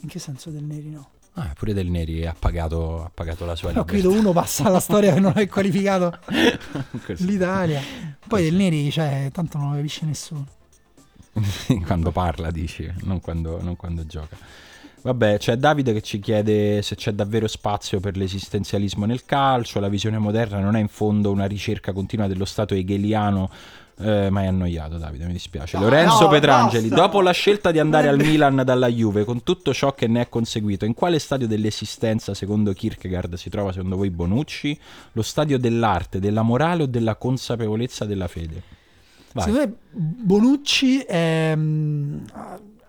C: In che senso del Neri no?
A: Ah, pure Del Neri ha pagato, ha pagato la sua
C: Però
A: libertà.
C: credo uno passa alla storia che non è qualificato [LAUGHS]
A: Così.
C: l'Italia. Poi del Neri, cioè, tanto non lo capisce nessuno. [LAUGHS]
A: quando parla, dici, non quando, non quando gioca. Vabbè, c'è Davide che ci chiede se c'è davvero spazio per l'esistenzialismo nel calcio. La visione moderna non è in fondo una ricerca continua dello stato hegeliano. eh, ma è annoiato Davide, mi dispiace.
B: No,
A: Lorenzo
B: no,
A: Petrangeli,
B: basta.
A: dopo la scelta di andare al Milan dalla Juve, con tutto ciò che ne è conseguito, in quale stadio dell'esistenza, secondo Kierkegaard, si trova secondo voi Bonucci? Lo stadio dell'arte, della morale o della consapevolezza della fede? Vai.
C: Secondo me Bonucci è mm,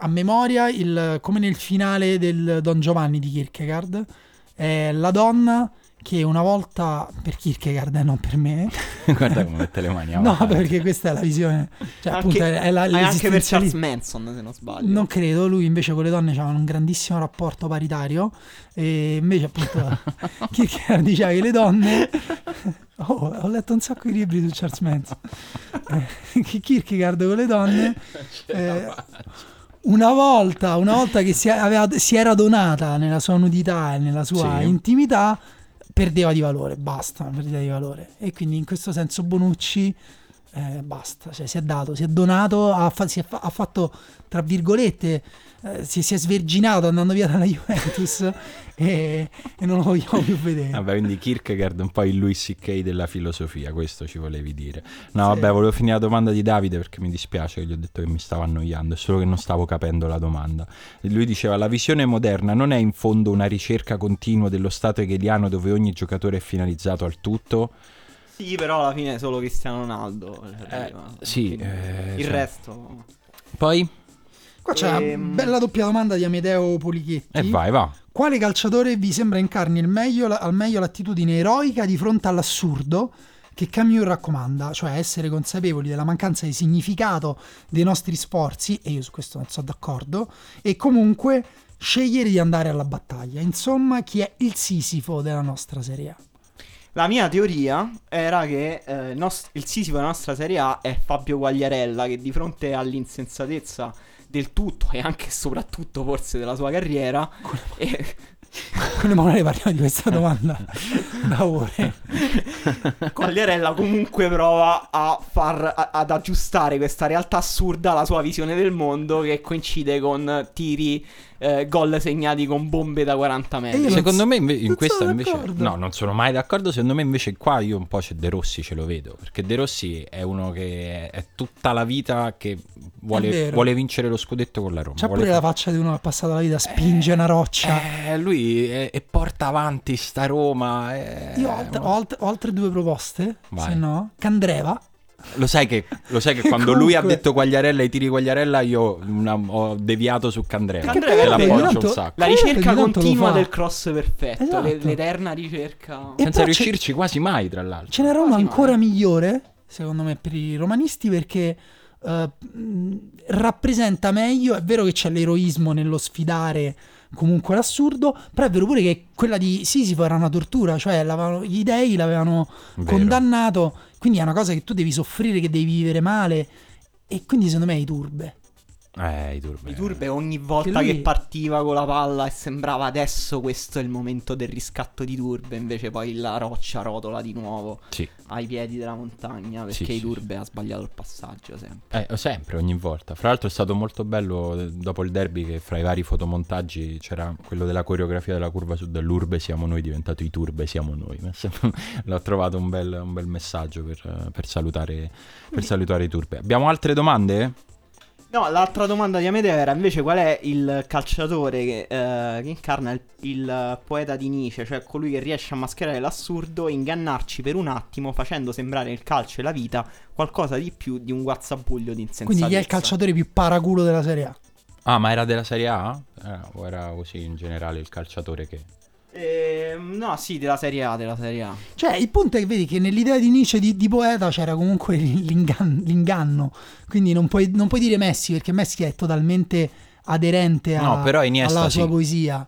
C: a- memoria il- come nel finale del Don Giovanni di Kierkegaard è la donna che una volta per Kierkegaard e non per me [LAUGHS]
A: Guarda come mette le mani
C: no
A: avanti.
C: perché questa è la visione cioè
B: Anche-
C: appunto è, la,
B: anche per. Charles Manson, se non sbaglio.
C: non credo, lui invece con le donne aveva un grandissimo rapporto paritario e invece appunto [LAUGHS] Kierkegaard diceva che le donne [LAUGHS] oh, ho letto un sacco di libri su Charles Manson Eh, che Kierkegaard con le donne eh, una volta, una volta che si, aveva- si era donata nella sua nudità e nella sua
A: Sì.
C: intimità perdeva di valore, basta, perdeva di valore e quindi in questo senso Bonucci eh, basta, cioè si è dato, si è donato, ha, fa- si è fa- ha fatto tra virgolette, eh, si, si è sverginato andando via dalla [LAUGHS] Juventus e, e non lo vogliamo più vedere.
A: Vabbè, quindi Kierkegaard è un po' il Louis C.K. della filosofia, questo ci volevi dire. No,
C: Sì.
A: vabbè, volevo finire la domanda di Davide perché mi dispiace che gli ho detto che mi stavo annoiando, è solo che non stavo capendo la domanda. E lui diceva, la visione moderna non è in fondo una ricerca continua dello stato hegeliano dove ogni giocatore è finalizzato al tutto?
B: Sì, però alla fine solo Cristiano Ronaldo.
A: Eh,
B: arriva.
A: sì, eh,
B: il
A: cioè.
B: resto.
A: Poi?
C: Qua c'è una
B: Ehm.
C: bella doppia domanda di Amedeo Polichetti.
A: E vai, va.
C: Quale calciatore vi sembra incarni il meglio- al meglio l'attitudine eroica di fronte all'assurdo che Camus raccomanda, cioè essere consapevoli della mancanza di significato dei nostri sforzi, e io su questo non sono d'accordo, e comunque scegliere di andare alla battaglia. Insomma, chi è il Sisifo della nostra Serie A?
B: La mia teoria era che eh, il Sisifo della nostra Serie A è Fabio Quagliarella che di fronte all'insensatezza del tutto e anche e soprattutto forse della sua carriera e-
C: Quindi magari parliamo di questa domanda [LAUGHS] da ore. [LAUGHS]
B: Quagliarella comunque prova a far a- ad aggiustare questa realtà assurda alla sua visione del mondo che coincide con tiri eh, gol segnati con bombe da 40
C: E
B: metri.
A: Secondo me inve- in questa invece
C: d'accordo.
A: no, non sono mai d'accordo. Secondo me invece qua io un po' c'è De Rossi, ce lo vedo, perché De Rossi è uno che è tutta la vita che vuole, vuole vincere lo scudetto con la Roma.
C: C'ha
A: Vuole
C: pure la
A: fa-
C: faccia di uno che ha passato la vita, spinge una roccia.
A: Eh, lui è- e porta avanti sta Roma.
C: Io ho, alt- ho alt- ho altre due proposte,
A: Vai.
C: se no. Candreva.
A: Lo sai che, lo sai che quando lui ha
C: Comunque-
A: detto Quagliarella e i tiri Quagliarella io una- ho deviato su Candreva.
B: Poi
A: l'appoggio
B: ogni
A: un sacco.
B: La ricerca continua del cross perfetto,
C: Esatto.
B: le- l'eterna ricerca.
C: E
A: Senza riuscirci quasi mai, tra l'altro.
C: Ce n'era uno
B: Quasi
C: ancora
B: mai.
C: migliore, secondo me, per i romanisti perché mh, rappresenta meglio. È vero che c'è l'eroismo nello sfidare comunque l'assurdo, però è vero pure che quella di Sisifo era una tortura, cioè gli dei l'avevano
A: Vero.
C: condannato, quindi è una cosa che tu devi soffrire, che devi vivere male. E quindi secondo me è i turbe.
A: Eh, i turbi.
B: I Turbe ogni volta
C: Che lui-
B: che partiva con la palla e sembrava adesso questo è il momento del riscatto di Turbe, invece poi la roccia rotola di nuovo
A: Sì,
B: ai piedi della montagna perché
A: Sì,
B: i
A: sì,
B: Turbe ha sbagliato il passaggio sempre.
A: eh, sempre, ogni volta. Fra l'altro è stato molto bello eh, dopo il derby che fra i vari fotomontaggi c'era quello della coreografia della curva sud dell'Urbe siamo noi, diventato i Turbe siamo noi. [LAUGHS] L'ho trovato un bel, un bel messaggio per, per salutare, per salutare i Turbe. Abbiamo altre domande?
B: No, l'altra domanda di Amedeo era invece qual è il calciatore che, eh, che incarna il, il poeta di Nietzsche, cioè colui che riesce a mascherare l'assurdo e ingannarci per un attimo facendo sembrare il calcio e la vita qualcosa di più di un guazzabuglio di insensatezza.
C: Quindi chi è il calciatore più paraculo della Serie A?
A: Ah, ma era della Serie A? Eh, o era così in generale il calciatore che...
B: Ehm, no, sì, della Serie A, della Serie A.
C: Cioè, il punto è che vedi che nell'idea di Nietzsche di, di poeta c'era comunque l'ingan- l'inganno. Quindi non puoi, non puoi dire Messi perché Messi è totalmente aderente a-
A: No, però Iniesta
C: alla sua
A: sì.
C: poesia.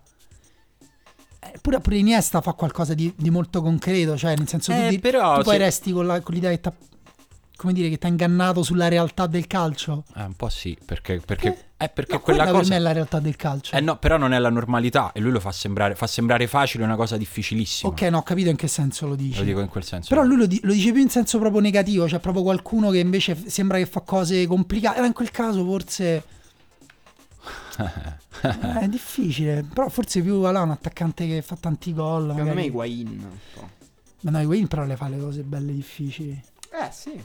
C: Eh, Pure, pure Iniesta fa qualcosa di, di molto concreto, cioè nel senso tu,
A: Eh,
C: di-
A: però
C: tu poi
A: se-
C: resti con, la- con l'idea che t'ha come dire che ti ha ingannato sulla realtà del calcio.
A: Eh, un po' sì, perché, perché,
C: Eh,
A: eh, perché
C: No,
A: quella
C: per me
A: cosa...
C: è la realtà del calcio.
A: Eh no, però non è la normalità e lui lo fa sembrare, fa sembrare facile una cosa difficilissima.
C: ok, no, ho capito in che senso lo dici.
A: Lo dico in quel senso.
C: Però lui lo, di- lo dice più in senso proprio negativo, cioè proprio qualcuno che invece f- sembra che fa cose complicate. Ma in quel caso forse [LAUGHS] eh, è difficile. Però forse più là un attaccante che fa tanti gol.
B: Secondo me
C: magari.
B: Higuain. un po'.
C: Ma no, Higuain però le fa le cose belle difficili.
B: Eh, sì.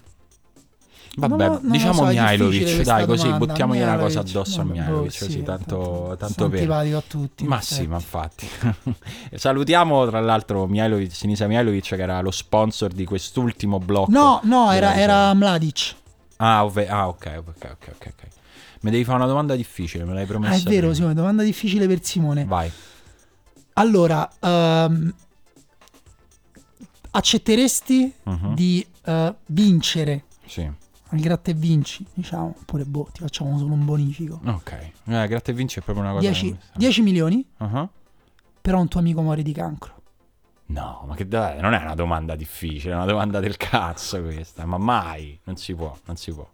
A: Vabbè,
C: non lo
A: diciamo
C: so,
A: Mihailovic, dai, così
C: domanda.
A: buttiamogli una cosa addosso a
C: vabbè,
A: Mihailovic,
C: boh,
A: così
C: sì,
A: tanto, tanto
C: sono
A: per...
C: antipatico a tutti.
A: Ma sì, ma infatti. [LAUGHS] Salutiamo tra l'altro Mihailovic, Sinisa Mihailovic che era lo sponsor di quest'ultimo blocco.
C: No, no, era, era Mladic.
A: Ah, ovve- ah, ok, ok, ok, ok, ok. Mi devi fare una domanda difficile, me l'hai promesso.
C: Ah, è vero, Simone, domanda difficile per Simone.
A: Vai.
C: Allora, ehm, accetteresti
A: Mhm.
C: di eh, vincere
A: Sì.
C: Al gratta e vinci, diciamo, oppure boh, ti facciamo solo un bonifico.
A: Ok. Eh, grazie e vinci è proprio una cosa...
C: 10, 10 milioni,
A: Ah.
C: però un tuo amico muore di cancro.
A: No, ma che dai, non è una domanda difficile, è una domanda del cazzo questa, ma mai, non si può, non si può.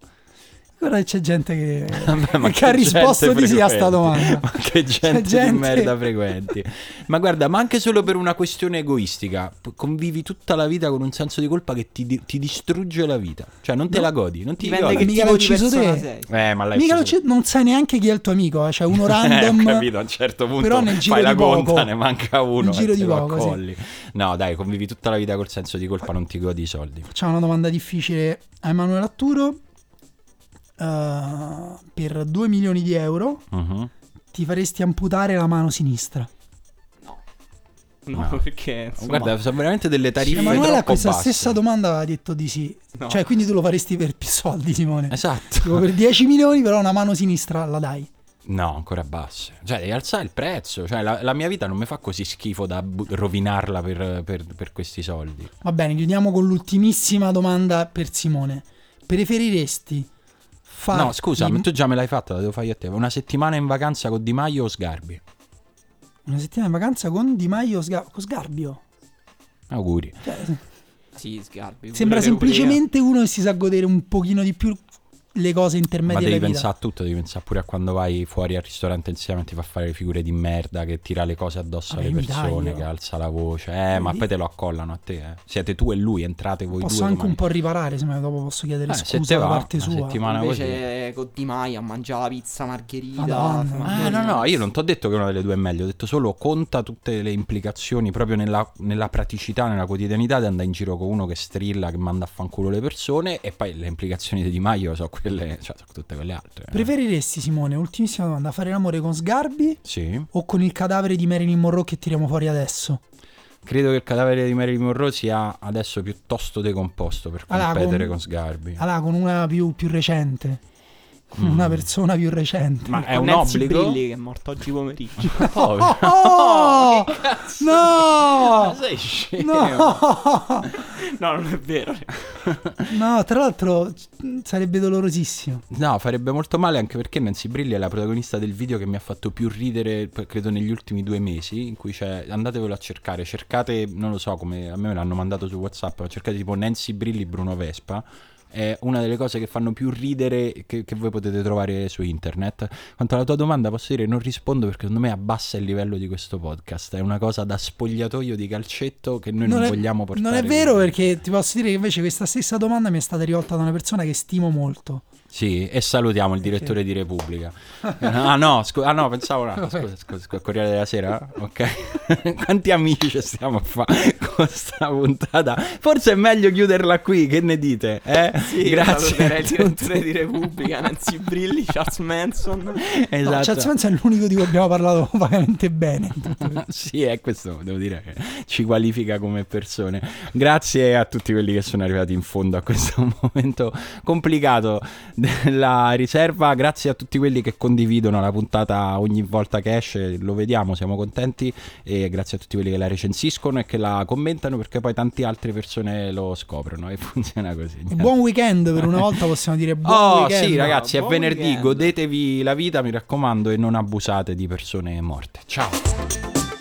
C: Guarda che c'è gente che, [LAUGHS]
A: Vabbè, ma
C: che ha
A: che
C: risposto di sì a sta domanda. [LAUGHS]
A: Ma che gente,
C: gente-
A: di merda frequenti. Ma guarda, ma anche solo per una questione egoistica, convivi tutta la vita con un senso di colpa che ti, ti distrugge la vita. Cioè, non te
C: No.
A: la godi, non ti
B: Dipende
A: godi.
B: che
C: Mica
B: di
C: ucciso te.
B: sei.
A: Eh, ma l'hai
C: Mica
A: ucciso-
C: non sai neanche chi è il tuo amico, [LAUGHS] eh, cioè uno
A: Eh,
C: random.
A: ho capito, a un certo punto
C: però nel giro
A: fai la
C: di poco.
A: conta, ne manca uno
C: Nel giro
A: e
C: di poco, sì.
A: No, dai, convivi tutta la vita col senso di colpa, non ti godi i soldi.
C: Facciamo una domanda difficile a Emanuele Atturo. Uh, per 2 milioni di euro
A: Mhm.
C: ti faresti amputare la mano sinistra.
B: No. No, perché insomma,
A: Guarda, sono veramente delle tariffe
C: Emanuele a questa
A: basse.
C: stessa domanda aveva detto di sì.
B: No.
C: Cioè, quindi tu lo faresti per più soldi, Simone.
A: Esatto.
C: Tipo per 10 milioni, però una mano sinistra la dai.
A: No, ancora basse. Cioè, devi alzare il prezzo. Cioè, la, la mia vita non mi fa così schifo da bu- rovinarla per, per- per questi soldi.
C: Va bene, chiudiamo con l'ultimissima domanda per Simone. Preferiresti fare
A: No, scusa, ma tu già me l'hai fatta, la devo fare io a te. Una settimana in vacanza con Di Maio o Sgarbi?
C: una settimana in vacanza con Di Maio Sga- con Sgarbio?
A: Auguri.
C: Cioè,
B: Sì, Sgarbi.
C: sembra semplicemente uno che si sa godere un pochino di più le cose
A: Ma
C: intermedie
A: devi
C: della vita.
A: pensare a tutto, devi pensare pure a quando vai fuori al ristorante insieme e ti fa fare le figure di merda, che tira le cose addosso
C: Vabbè,
A: alle
C: mi
A: persone, che alza la voce. Eh, ma
C: Vedi?
A: poi te lo accollano a te, eh. Siete tu e lui, entrate voi
C: Posso
A: due.
C: anche
A: domani.
C: un po' riparare, se me dopo posso chiedere
A: Eh,
C: scusa da
A: va,
C: parte sua.
A: settimana così.
B: Invece con Di Maio a mangiare la pizza margherita.
C: Madonna.
A: Ah, no, no, io non ti ho detto che una delle due è meglio, ho detto solo conta tutte le implicazioni proprio nella, nella praticità, nella quotidianità di andare in giro con uno che strilla, che manda a fanculo le persone e poi le implicazioni di Di Maio sono quelle, cioè sono tutte quelle altre. eh.
C: Preferiresti, Simone, ultimissima domanda, fare l'amore con Sgarbi
A: Sì,
C: o con il cadavere di Marilyn Monroe che tiriamo fuori adesso?
A: credo che il cadavere di Marilyn Monroe sia adesso piuttosto decomposto per
C: Allora,
A: competere
C: con-
A: con Sgarbi.
C: Allora, con una più, più recente.
A: Mm.
C: Una persona più recente.
A: Ma è
B: Con
A: un
B: Nancy
A: obbligo?
B: Brilli che è morto oggi pomeriggio. [LAUGHS]
A: Povero.
C: Oh!
A: Ma
C: no!
A: sei scemo.
C: No!
B: no, non è vero.
C: No, tra l'altro sarebbe dolorosissimo.
A: No, farebbe molto male anche perché Nancy Brilli è la protagonista del video che mi ha fatto più ridere, credo, negli ultimi due mesi, in cui c'è, andatevelo a cercare, cercate, non lo so, come a me me l'hanno mandato su Whatsapp, ma cercate tipo Nancy Brilli Bruno Vespa, è una delle cose che fanno più ridere che, che voi potete trovare su internet. Quanto alla tua domanda posso dire non rispondo perché secondo me abbassa il livello di questo podcast, è una cosa da spogliatoio di calcetto che noi non,
C: è,
A: vogliamo portare.
C: non è vero perché ti posso dire che invece questa stessa domanda mi è stata rivolta da una persona che stimo molto.
A: Sì, e salutiamo il direttore di Repubblica. [LAUGHS] ah no, scu- ah no, pensavo no, scusa, scusa, scusa, Corriere della Sera? [LAUGHS] Ok. [LAUGHS] Quanti amici ci stiamo a fare con questa puntata? Forse è meglio chiuderla qui, che ne dite? Eh?
B: Sì,
A: Grazie.
B: il direttore di Repubblica, Nancy Brilli, Charles Manson.
C: No,
A: Esatto.
C: Charles Manson è l'unico di cui abbiamo parlato vagamente bene.
A: sì, è questo, devo dire che ci qualifica come persone. Grazie a tutti quelli che sono arrivati in fondo a questo momento complicato [LAUGHS] della riserva. Grazie a tutti quelli che condividono la puntata ogni volta che esce, lo vediamo, siamo contenti. E grazie a tutti quelli che la recensiscono e che la commentano perché poi tante altre persone lo scoprono e [LAUGHS] funziona così.
C: Buon weekend per una volta possiamo dire buon
A: Oh
C: weekend.
A: sì ragazzi, è venerdì,
B: weekend.
A: godetevi la vita, mi raccomando, e non abusate di persone morte. Ciao.